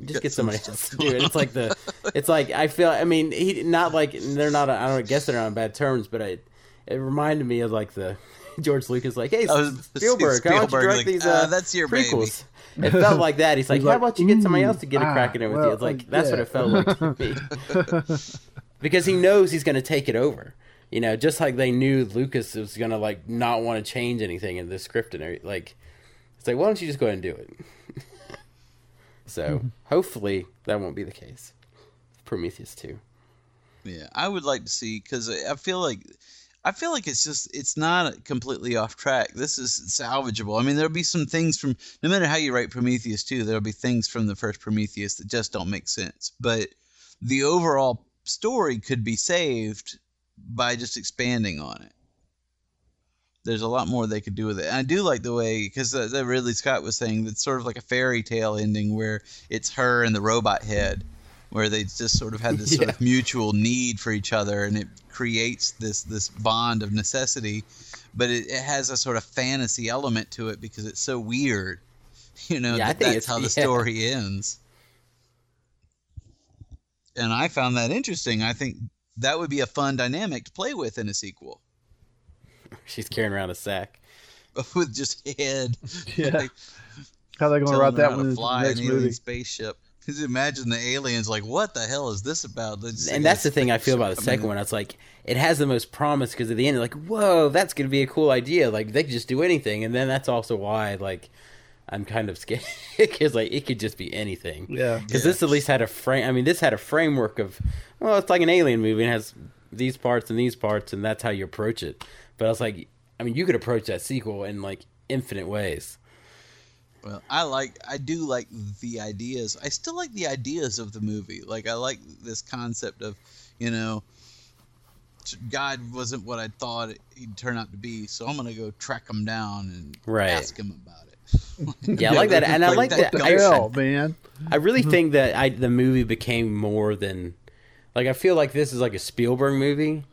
just Got get somebody stuff else to do it. It's like the it's like I feel I mean he not like they're not I don't guess they're on bad terms, but I it reminded me of like the George Lucas like, hey, I was- Spielberg, how about you direct like, these "Uh, uh, that's your baby." prequels? It felt like that. He's like, He's how like, about you get somebody else to get a ah, crack at it with well, you? It's like like, that's what it felt like to me. because he knows he's going to take it over. You know, just like they knew Lucas was going to like not want to change anything in the script and everything. Like, it's like, why don't you just go ahead and do it? so hopefully that won't be the case. Prometheus two. Yeah, I would like to see because I feel like I feel like it's just it's not completely off track. This is salvageable. I mean, there'll be some things from no matter how you write Prometheus two, there'll be things from the first Prometheus that just don't make sense. But the overall story could be saved by just expanding on it. There's a lot more they could do with it. And I do like the way because that Ridley Scott was saying that's sort of like a fairy tale ending where it's her and the robot head, where they just sort of had this sort of mutual need for each other, and it creates this this bond of necessity. But it, it has a sort of fantasy element to it because it's so weird, you know. Yeah, I that think that's how the yeah. story ends. And I found that interesting. I think that would be a fun dynamic to play with in a sequel She's carrying around a sack. with just head. Yeah. like, How they going to telling write that one in fly the next an alien movie? spaceship. Could you imagine the aliens like, what the hell is this about? They just and that's the thing I feel about the second in. one. It's like it has the most promise because at the end, you're like, whoa, that's gonna be a cool idea. Like they could just do anything, and then that's also why like I'm kind of scared because like it could just be anything. Yeah. Because Yeah. this at least had a frame. I mean, this had a framework of well, it's like an alien movie. and has these parts and these parts, and that's how you approach it. But I was like, I mean, you could approach that sequel in like infinite ways. Well, I like, I do like the ideas. I still like the ideas of the movie. Like, I like this concept of, you know, God wasn't what I thought he'd turn out to be, so I'm gonna go track him down and Right. ask him about it. Yeah, I like that, and I like that. that I- Hell, man. I really think that I the movie became more than like I feel like this is like a Spielberg movie.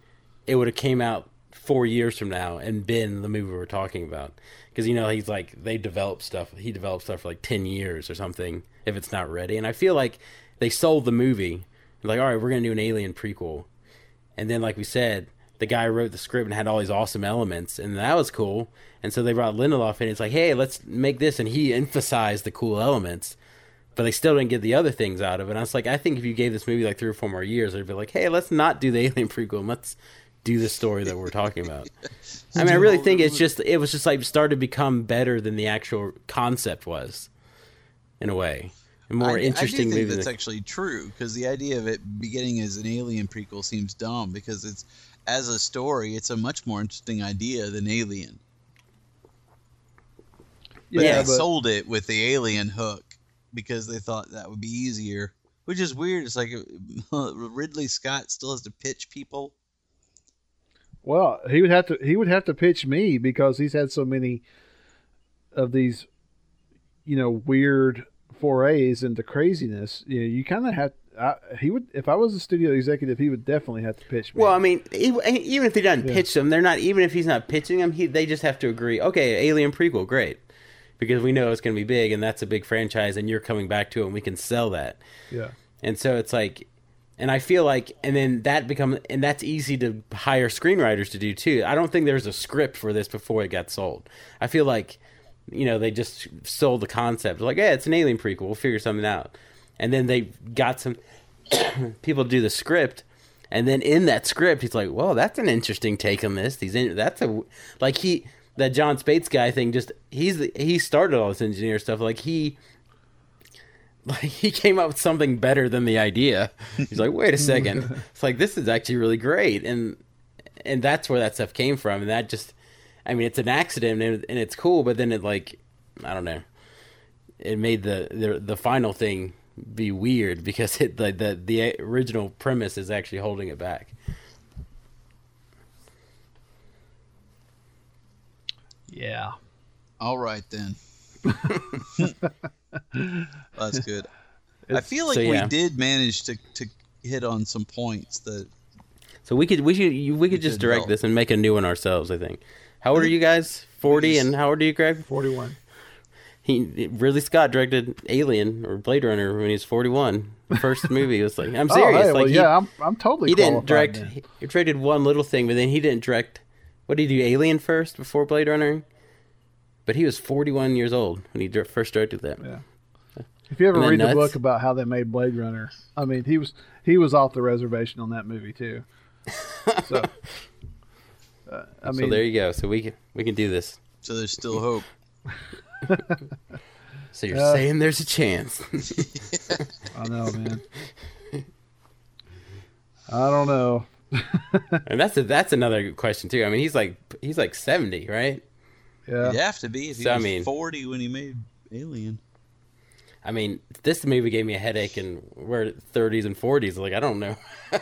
It would have came out four years from now and been the movie we're talking about because you know he's like they develop stuff. He developed stuff for like ten years or something if it's not ready. And I feel like they sold the movie like all right, we're gonna do an Alien prequel, and then like we said. The guy wrote the script and had all these awesome elements, and that was cool. And so they brought Lindelof in. It's like, hey, let's make this, and he emphasized the cool elements but they still didn't get the other things out of it. And I was like, I think if you gave this movie like three or four more years, they'd be like, hey, let's not do the Alien prequel. Let's do the story that we're talking about. I mean, I really think it's just it was just like started to become better than the actual concept was, in a way, a more I, interesting I do think movie. that's than- actually true because the idea of it beginning as an alien prequel seems dumb because it's as a story, it's a much more interesting idea than Alien. But Yeah, they but sold it with the alien hook because they thought that would be easier, which is weird. It's like Ridley Scott still has to pitch people. Well, he would have to he would have to pitch me because he's had so many of these, you know, weird forays into craziness. You know, you kind of have. I, he would if I was a studio executive, he would definitely have to pitch me. Well, I mean, even if he doesn't Yeah. pitch them, they're not. Even if he's not pitching them, he, they just have to agree. Okay, Alien prequel, great, because we know it's going to be big, and that's a big franchise, and you're coming back to it, and we can sell that. yeah, And so it's like, and I feel like, and then that become, and that's easy to hire screenwriters to do too. I don't think there's a script for this before it got sold. I feel like, you know, they just sold the concept, like, yeah, it's an Alien prequel. We'll figure something out. And then they got some people to do the script. And then in that script, he's like, "Well, that's an interesting take on this." He's in, that's a like he that Jon Spaihts guy thing. Just he's he started all this engineer stuff. Like he like he came up with something better than the idea. He's like, wait a second. It's like this is actually really great, and and that's where that stuff came from. And that just, I mean, it's an accident and, and it's cool, but then it like, I don't know, it made the the, the final thing be weird because it the, the the original premise is actually holding it back. yeah. All right then. That's good. I feel like So, yeah. we did manage to, to hit on some points that So we could we should you- we could just direct help. this and make a new one ourselves. I think. How old are you guys? Forty, and how old are you, Greg? Forty one. He Ridley Scott directed Alien or Blade Runner when he was forty one. First movie was like I'm Oh, serious. hey, like well, he, yeah, I'm I'm totally. he didn't direct. then. He, he directed one little thing, but then he didn't direct What did he do? Alien first before Blade Runner? But he was 41 years old when he first directed that. Yeah. If you ever Isn't that read the book about how they made Blade Runner, I mean, he was he was off the reservation on that movie too. So, uh, I so there you go. So we can we can do this. So there's still hope. So you're Uh, saying there's a chance. I know, man. I don't know. and that's a, that's another question too. I mean, he's like he's like 70, right? Yeah, You'd have to be if he So, I was mean- 40 when he made Alien. I mean, this movie gave me a headache, and we're 30s and 40s. Like, I don't know.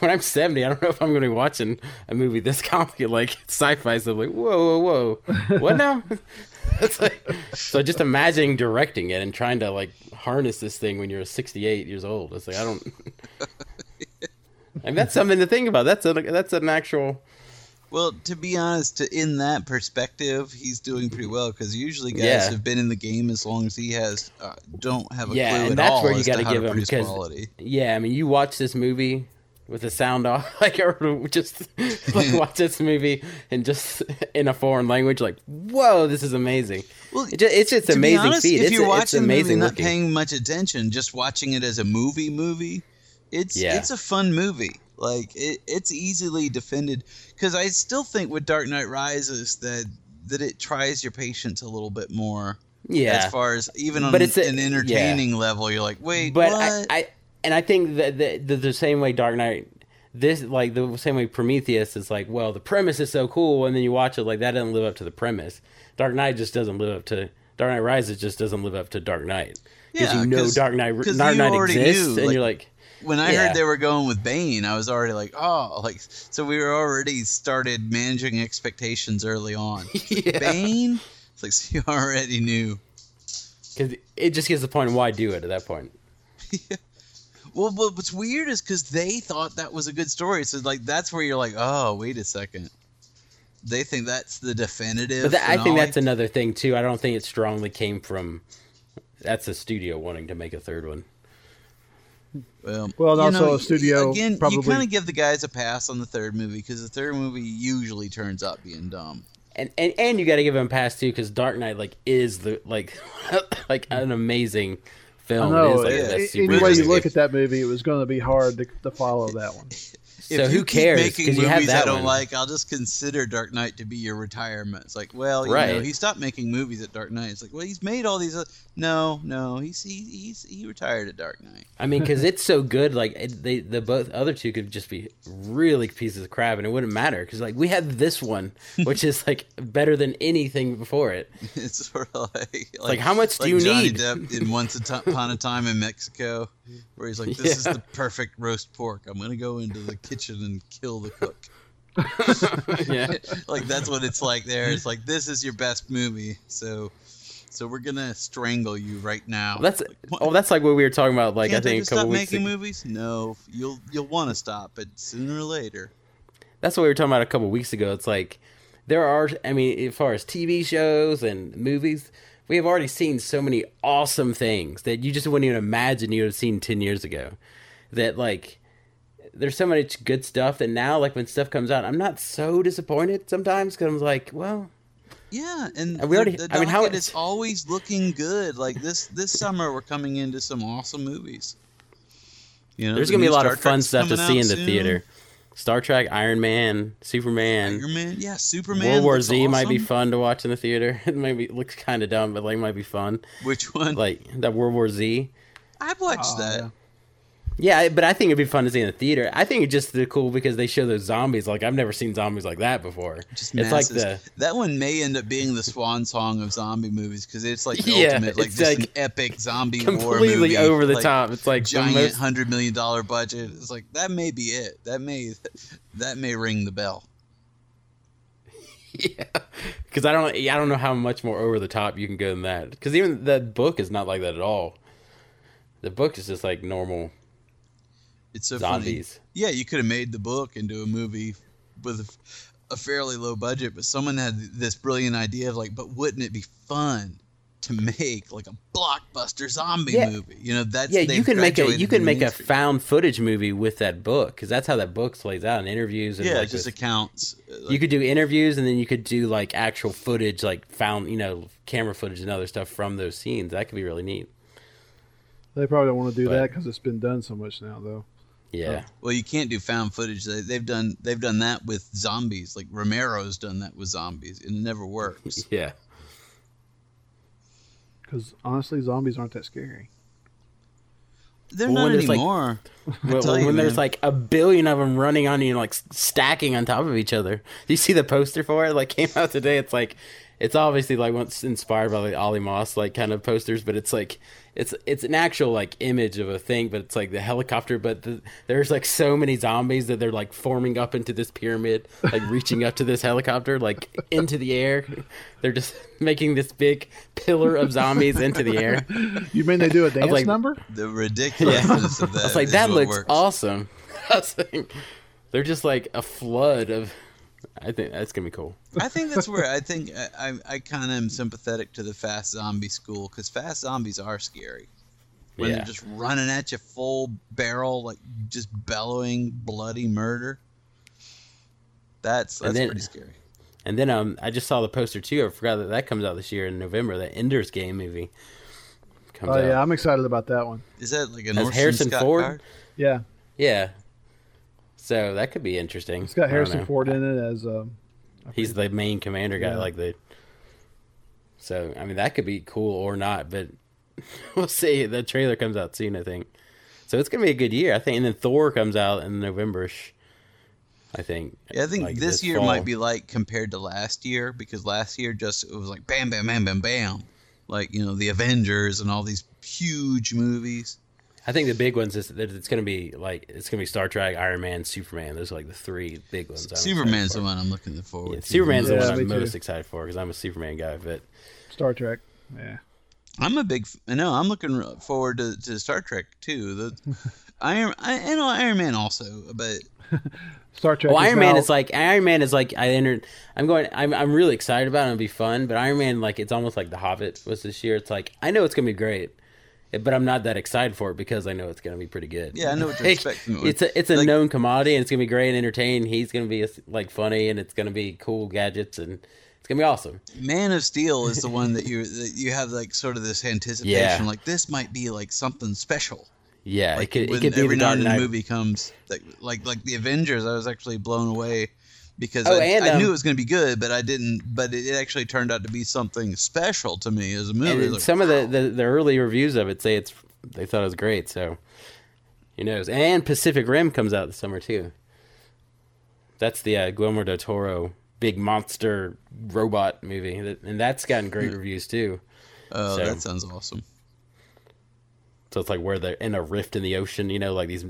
When I'm 70, I don't know if I'm going to be watching a movie this complicated, like sci-fi stuff. Like, whoa, whoa, whoa, what now? it's like, so just imagining directing it and trying to like harness this thing when you're 68 years old. It's like I don't. and that's something to think about. That's a that's an actual. Well, to be honest, to, in that perspective, he's doing pretty well because usually guys Yeah. have been in the game as long as he has uh, don't have a Yeah, clue and at that's all where you gotta give him, because- quality. Yeah, I mean, you watch this movie with the sound off, like or just like watch this movie and just in a foreign language, like whoa, this is amazing. Well, It ju- it's just to amazing honest, feat. If It's, you're it's watching movie, amazing not paying much attention, just watching it as a movie, movie, it's Yeah. it's a fun movie. Like it, it's easily defended because I still think with Dark Knight Rises that that it tries your patience a little bit more. yeah, As far as even on But it's a- an entertaining level, you're like, wait, but what? I, I and I think that the, the the same way Dark Knight, this like the same way Prometheus is like, well, the premise is so cool, and then you watch it like that doesn't live up to the premise. Dark Knight just doesn't live up to Dark Knight Rises just doesn't live up to Dark Knight because Yeah, you know Dark Knight Dark Knight exists, knew, and like- you're like. When I Yeah. heard they were going with Bane, I was already like, oh, like so we were already started managing expectations early on. Yeah. Bane, it's like so you already knew. Because it just gets the point why do it at that point. yeah. Well, but what's weird is because they thought that was a good story, so like that's where you're like, oh, wait a second. They think that's the definitive. But that, I think that's another thing too. I don't think it strongly came from. That's a studio wanting to make a third one. Well, Well, and you also know, a studio Again, you kind of give the guys a pass on the third movie because the third movie usually turns out being dumb. And and, and you got to give him a pass too because Dark Knight like is the like like an amazing I film. know. It is like a- the best a- super any way you movie. look at that movie, it was going to be hard to, to follow that one. So if who you cares? Making Because you have movies I that don't one. like. I'll just consider Dark Knight to be your retirement. It's like, well, you know, Right. he stopped making movies at Dark Knight. It's like, well, he's made all these. No, no, he's he, he's he retired at Dark Knight. I mean, because it's so good. Like it, they, the both other two could just be really pieces of crap, and it wouldn't matter because like we had this one, which is like better than anything before it. It's sort of like like, how much do like you Johnny need? Depp in Once Upon a Time in Mexico, where he's like, "This is the perfect roast pork. I'm gonna go into the kitchen and kill the cook." yeah, like that's what it's like there. It's like this is your best movie, so so we're gonna strangle you right now. that's Like, oh, that's like what we were talking about. Like I think a couple stop weeks making ago. movies? No, you'll you'll want to stop, but sooner or later. That's what we were talking about a couple weeks ago. It's like there are. I mean, as far as TV shows and movies, we have already seen so many awesome things that you just wouldn't even imagine you would have seen ten years ago. That like. There's so much good stuff that now, like when stuff comes out, I'm not so disappointed sometimes because I'm like, well, Yeah, and we already- the, the I mean, how it's- always looking good. Like this this summer, we're coming into some awesome movies. You know, there's the gonna be a lot Star of fun Trek's stuff to see in the soon. theater. Star Trek, Iron Man, Superman, Iron Man, yeah, Superman. World War looks Z might be fun to watch in the theater. It maybe looks kind of dumb, but like might be fun. Which one? Like that World War Z. I've watched Oh, that. Yeah. But I think it'd be fun to see in the theater. I think it's just the cool because they show those zombies. Like I've never seen zombies like that before. Just it's like the that one may end up being the swan song of zombie movies because it's like the Yeah, ultimate, like just like an epic zombie war completely movie, over the like, top. It's like giant most- hundred million dollar budget. It's like that may be it. That may that may ring the bell. yeah, because I don't I don't know how much more over the top you can go than that. Because even the book is not like that at all. The book is just like normal It's so zombies. funny. Yeah, you could have made the book into a movie with a, a fairly low budget, but someone had this brilliant idea of like, but wouldn't it be fun to make like a blockbuster zombie Yeah. movie. You know, that's yeah, you can make a you can to make a found footage movie with that book because that's how that book plays out in interviews and yeah, like just with- accounts. uh, you could do interviews and then you could do like actual footage like found you know camera footage and other stuff from those scenes that could be really neat They probably don't want to do But- that because it's been done so much now, though. Yeah Well, you can't do found footage. They, they've done they've done that with zombies. Like Romero's done that with zombies, and it never works. yeah Because honestly, zombies aren't that scary. They're Well, not when there's, like- anymore. Well, tell you, when there's man. like a billion of them running on you like stacking on top of each other do you see the poster for it like came out today it's like it's obviously like what's inspired by like Olly Moss like kind of posters but it's like it's it's an actual like image of a thing but it's like the helicopter but the, there's like so many zombies that they're like forming up into this pyramid like reaching up to this helicopter like into the air they're just making this big pillar of zombies into the air You mean they do a dance like- number? The ridiculousness of that. I was like, that looks works. awesome. I was like, they're just like a flood of. I think that's gonna be cool. I think that's where I think I I, I kind of am sympathetic to the fast zombie school because fast zombies are scary. When Yeah. they're just running at you full barrel, like just bellowing bloody murder. That's that's then- pretty scary. And then um, I just saw the poster too. I forgot that that comes out this year in November. That Ender's Game movie comes Oh out. yeah, I'm excited about that one. Is that like an Has Orson Harrison Scott Ford? Card? Yeah, Yeah. So that could be interesting. it's got Harrison. Ford in it as um, He's the main commander guy, Yeah. like the. So I mean that could be cool or not, but we'll see. The trailer comes out soon, I think. So it's gonna be a good year, I think. And then Thor comes out in November-ish, I think. Yeah, I think like this, year fall. might be like compared to last year because last year just it was like bam, bam, bam, bam, bam, like you know the Avengers and all these huge movies. I think the big ones is that it's gonna be like it's gonna be Star Trek, Iron Man, Superman. Those are like the three big ones. I'm Superman's the one I'm looking forward Yeah, to. Superman's the one I'm too. most excited for because I'm a Superman guy. But Star Trek. Yeah, I'm a big. f- No, I'm looking forward to, to Star Trek too. The Iron, I, I know Iron Man also, but Star Trek. well, is Iron Man now- is like Iron Man is like I entered. I'm going. I'm I'm really excited about it. It'll be fun. But Iron Man like it's almost like The Hobbit was this year. It's like I know it's gonna be great. But I'm not that excited for it because I know it's gonna be pretty good. Yeah, I know what you're expecting. It's a it's a Like- known commodity and it's gonna be great and entertaining. He's gonna be like funny and it's gonna be cool gadgets and it's gonna be awesome. Man of Steel is the one that you that you have like sort of this anticipation, Yeah. like this might be like something special. Yeah, Like it could it could be every the now and then the movie comes, like like like the Avengers. I was actually blown away because Oh, I, I knew um, it was going to be good, but I didn't. But it, actually turned out to be something special to me as a movie. Like, some of the, the the early reviews of it say it's they thought it was great. So who knows? And Pacific Rim comes out this summer too. That's the uh, Guillermo del Toro big monster robot movie, and that's gotten great reviews too. oh, so- that sounds awesome. So it's like where they're in a rift in the ocean, you know, like these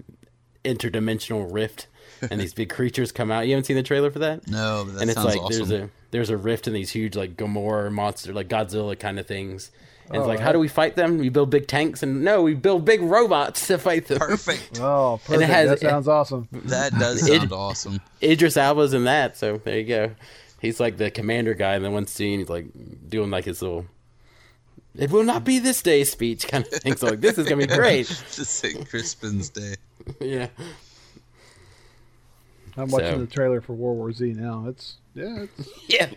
interdimensional rift, and these big creatures come out. You haven't seen the trailer for that? No, but that and it's sounds like awesome. there's a there's a rift in these huge like Gamera monster like Godzilla kind of things. And it's Oh, like, I- how do we fight them? We build big tanks, and no, we build big robots to fight them. Perfect. Oh, And it perfect. has- that sounds awesome. That does It- sound awesome. Idris Elba's in that, so there you go. He's like the commander guy in the one scene. He's like doing like his little "It will not be this day" speech kind of thing. So like, this is gonna be great. to St. Crispin's Day. yeah. I'm watching So- the trailer for World War Z now. It's yeah. It's, Yeah.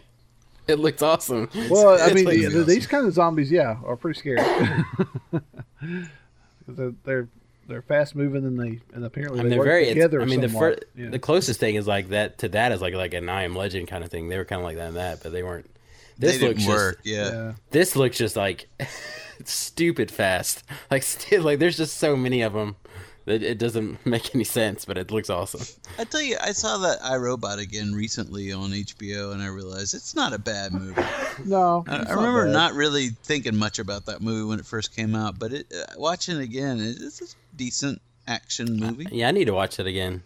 It looks awesome. well, I it's mean, like- the- these kind of zombies, yeah, are pretty scary. they're, they're they're fast moving and they and apparently I mean, they they're work very. together. I mean, the fir- Yeah. the closest thing is like that to that is like like an I Am Legend kind of thing. They were kind of like that and that, but they weren't. This they looks didn't just, work. Yeah. yeah. This looks just like stupid fast. Like still, like there's just so many of them that it doesn't make any sense, but it looks awesome. I tell you, I saw that I, Robot again recently on HBO, and I realized it's not a bad movie. No, I, it's I remember bad. not really thinking much about that movie when it first came out, but it, uh, watching it again, it, it's a decent action movie. Yeah, I need to watch it again.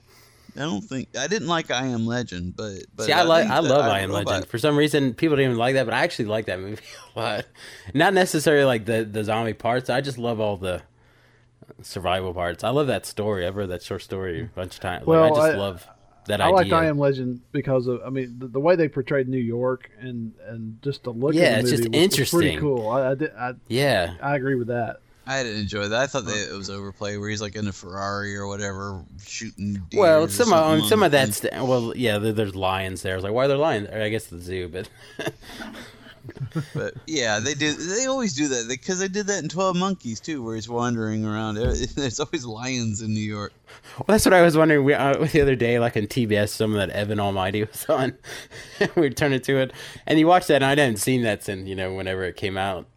I don't think I didn't like I Am Legend, but, but See, I like think I love I Am iRobot- Legend. For some reason, people didn't even like that, but I actually like that movie a lot. Not necessarily like the the zombie parts. I just love all the survival parts. I love that story. I've read that short story a bunch of times. Well, like, I just I- love that I idea. like I Am Legend because of I mean the, the way they portrayed New York and and just the look Yeah, of it's the just movie was, was pretty cool. I I, did, I Yeah, I agree with that. I didn't enjoy that. I thought that it was overplayed, where he's like in a Ferrari or whatever, shooting. Well, some of something um, some of the that's well, yeah. There's lions there. I was like, why are there lions? I guess the zoo, but thing. But yeah, they do. They always do that because they did that in Twelve Monkeys too, where he's wandering around. There's always lions in New York. Well, that's what I was wondering we, uh, the other day, like on TBS, some of that Evan Almighty was on. We'd turn it to it, and you watch that, and I hadn't seen that since you know whenever it came out.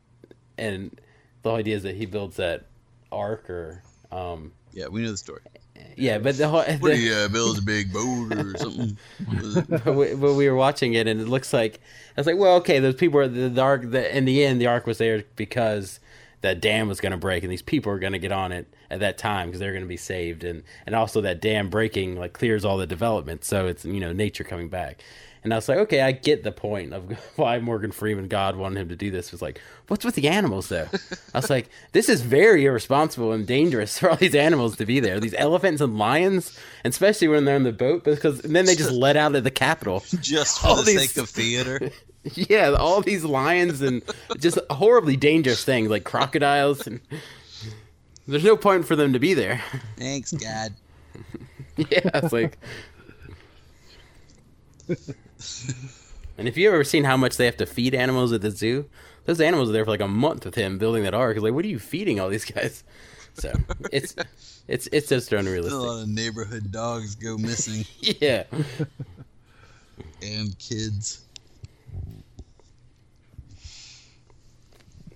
And the whole idea is that he builds that ark, or um, Yeah, we know the story. Yeah, but the whole. What the- uh, build a big boulder or something? but, we, but we were watching it, and it looks like I was like, well, okay, those people are the, the ark. The, in the end, the ark was there because that dam was going to break, and these people are going to get on it at that time because they're going to be saved, and and also that dam breaking like clears all the development, so it's you know nature coming back. And I was like, okay, I get the point of why Morgan Freeman God wanted him to do this. Was like, what's with the animals though? I was like, this is very irresponsible and dangerous for all these animals to be there. These elephants and lions, and especially when they're in the boat, because and then they just let out at the Capitol. Just for All the these- sake of theater. Yeah, all these lions and just horribly dangerous things like crocodiles and there's no point for them to be there. Thanks, God. yeah, it's like And if you've ever seen how much they have to feed animals at the zoo, those animals are there for like a month with him building that ark. Like, what are you feeding all these guys? So it's it's it's just unrealistic. A lot of neighborhood dogs go missing Yeah. and kids.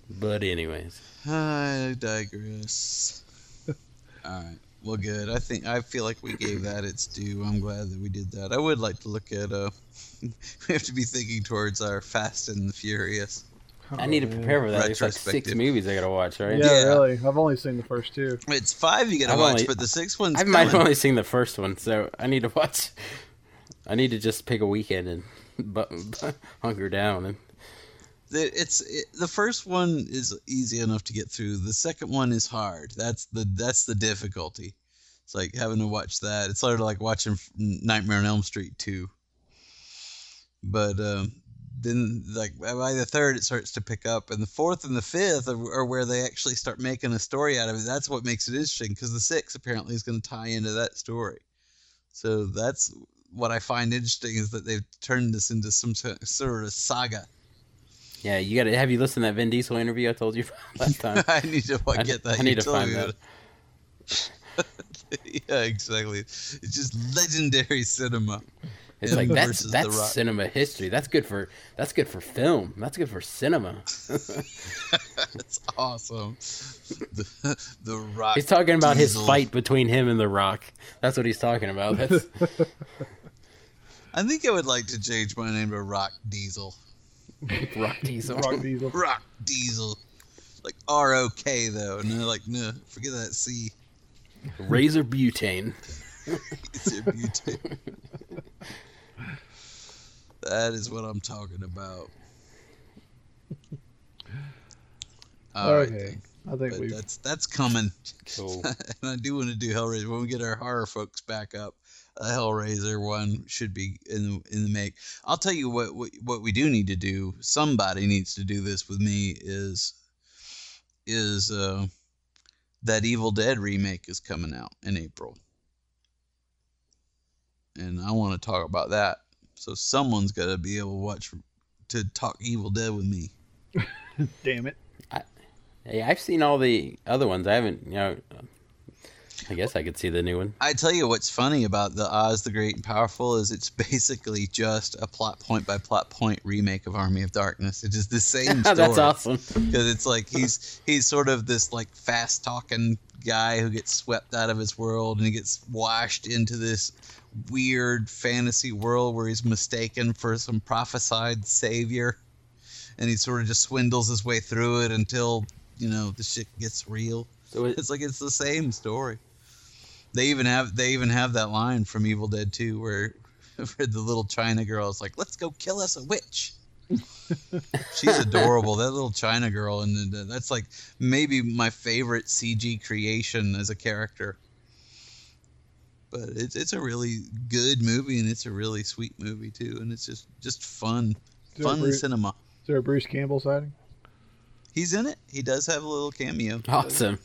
But anyways. I digress. All right. Well, good. I think I feel like we gave that its due. I'm glad that we did that. I would like to look at. Uh, we have to be thinking towards our Fast and the Furious. I need to prepare for that. It's like six movies I gotta watch, right? Yeah, Yeah. really. I've only seen the first two. It's five you got to I've watch, only- but the sixth one's I might have only seen the first one, so I need to watch. I need to just pick a weekend and but, hunker down and The- It's it, the first one is easy enough to get through. The second one is hard. That's the that's the difficulty. It's like having to watch that. It's sort of like watching Nightmare on Elm Street 2. But um, then, like by the third, it starts to pick up, and the fourth and the fifth are, are where they actually start making a story out of it. That's what makes it interesting because the sixth apparently is going to tie into that story. So that's what I find interesting is that they've turned this into some sort of saga. Yeah, you got to have you listened to that Vin Diesel interview I told you about last time. I need to I- get that. I need You to find that. yeah, exactly. It's just legendary cinema. It's Him like that's that's cinema history. That's good for that's good for film. That's good for cinema. that's awesome. The, the Rock. He's talking about his fight between him and The Rock. That's what he's talking about. That's I think I would like to change my name to Rock Diesel. Rock Diesel. Rock Diesel. Rock Diesel. Like R O K though. No, like no, forget that C. Razor butane. It's your butane. that is what I'm talking about. All right, okay. then. I think but we that's that's coming. Cool. and I do want to do Hellraiser when we get our horror folks back up. A Hellraiser one should be in the, in the make. I'll tell you what, what what we do need to do. Somebody needs to do this with me. Is is uh, that Evil Dead remake is coming out in April, and I want to talk about that. So someone's got to be able to watch to talk Evil Dead with me. damn it. Hey, I've seen all the other ones. I haven't, you know. I guess I could see the new one. I tell you what's funny about the Oz the Great and Powerful is it's basically just a plot point by plot point remake of Army of Darkness. It is the same story. That's awesome. Because it's like he's he's sort of this like fast talking guy who gets swept out of his world and he gets washed into this weird fantasy world where he's mistaken for some prophesied savior, and he sort of just swindles his way through it until you know the shit gets real. So it, It's like it's the same story. They even have they even have that line from Evil Dead 2 where where the little China girl is like, "Let's go kill us a witch." She's adorable. That little China girl, and that's like maybe my favorite CG creation as a character. but it's it's a really good movie and it's a really sweet movie too, and it's just just fun, there fun Bruce- cinema. Is there a Bruce Campbell sighting? He's in it. He does have a little cameo. Awesome.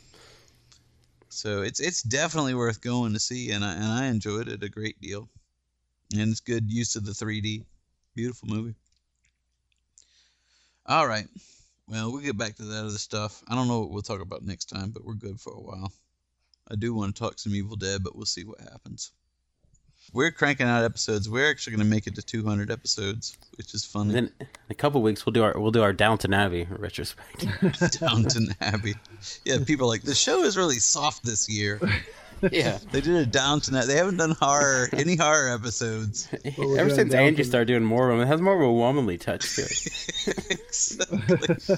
So it's it's definitely worth going to see, and I and I enjoyed it a great deal, and it's good use of the 3D. Beautiful movie. All right, well we'll get back to that other stuff. I don't know what we'll talk about next time, but we're good for a while. I do want to talk some Evil Dead, but we'll see what happens. We're cranking out episodes. We're actually going to make it to 200 episodes, which is funny. Then in a couple weeks we'll do our we'll do our Downton Abbey retrospect. Downton Abbey. Yeah, people are like the show is really soft this year. yeah. They did a Downton. They haven't done horror any horror episodes. we're Ever doing since Angie started doing more of them, it has more of a womanly touch to it. exactly.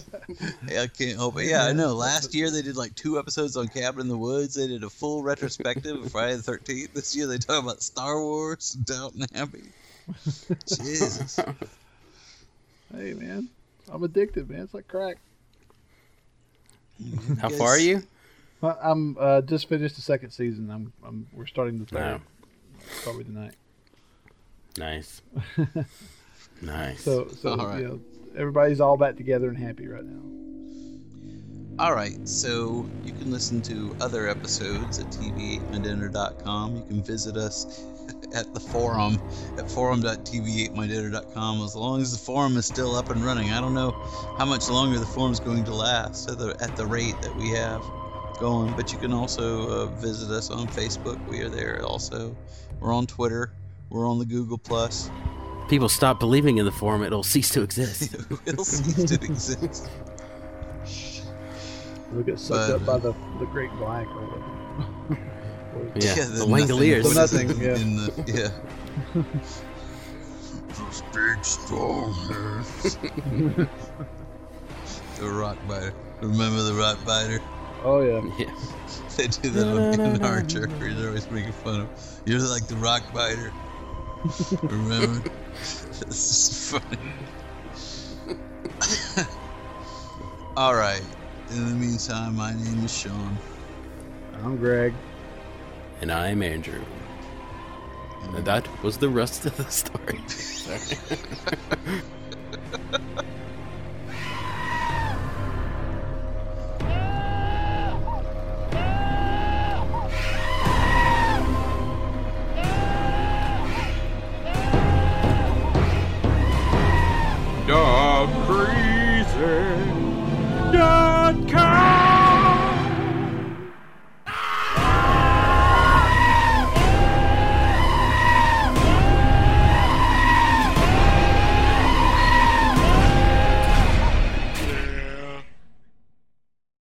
Yeah, I can't help it. Yeah, I know. Last year they did like two episodes on Cabin in the Woods. They did a full retrospective of Friday the Thirteenth. This year they talk about Star Wars, Doubt and Downton Abbey. Jesus. Hey man, I'm addicted, man. It's like crack. How far are you? I- I'm uh, just finished the second season. I'm, I'm we're starting the third Wow. probably tonight. Nice. nice. So so All right. you know everybody's all back together and happy right now. All right, so you can listen to other episodes at tv8mydinner.com. You can visit us at the forum at forum.tv8mydinner.com as long as the forum is still up and running. I don't know how much longer the forum is going to last at the, at the rate that we have going, but you can also uh, visit us on Facebook. We are there also. We're on Twitter. We're on the Google Plus. People stop believing in the forum, it'll cease to exist. It'll cease to exist. We'll get sucked But- up by the the Great Black or whatever. Yeah, Yeah, the nothing- Langoliers. The nothing, yeah. In the, yeah. Those big strong men. the rock biter. Remember the rock biter? Oh yeah. Yeah. They do that on in our church. They're always making fun of. You're like the rock biter. Remember? this is funny. All right. In the meantime, my name is Sean. I'm Greg. And I'm Andrew. And that was the rest of the story. You're crazy.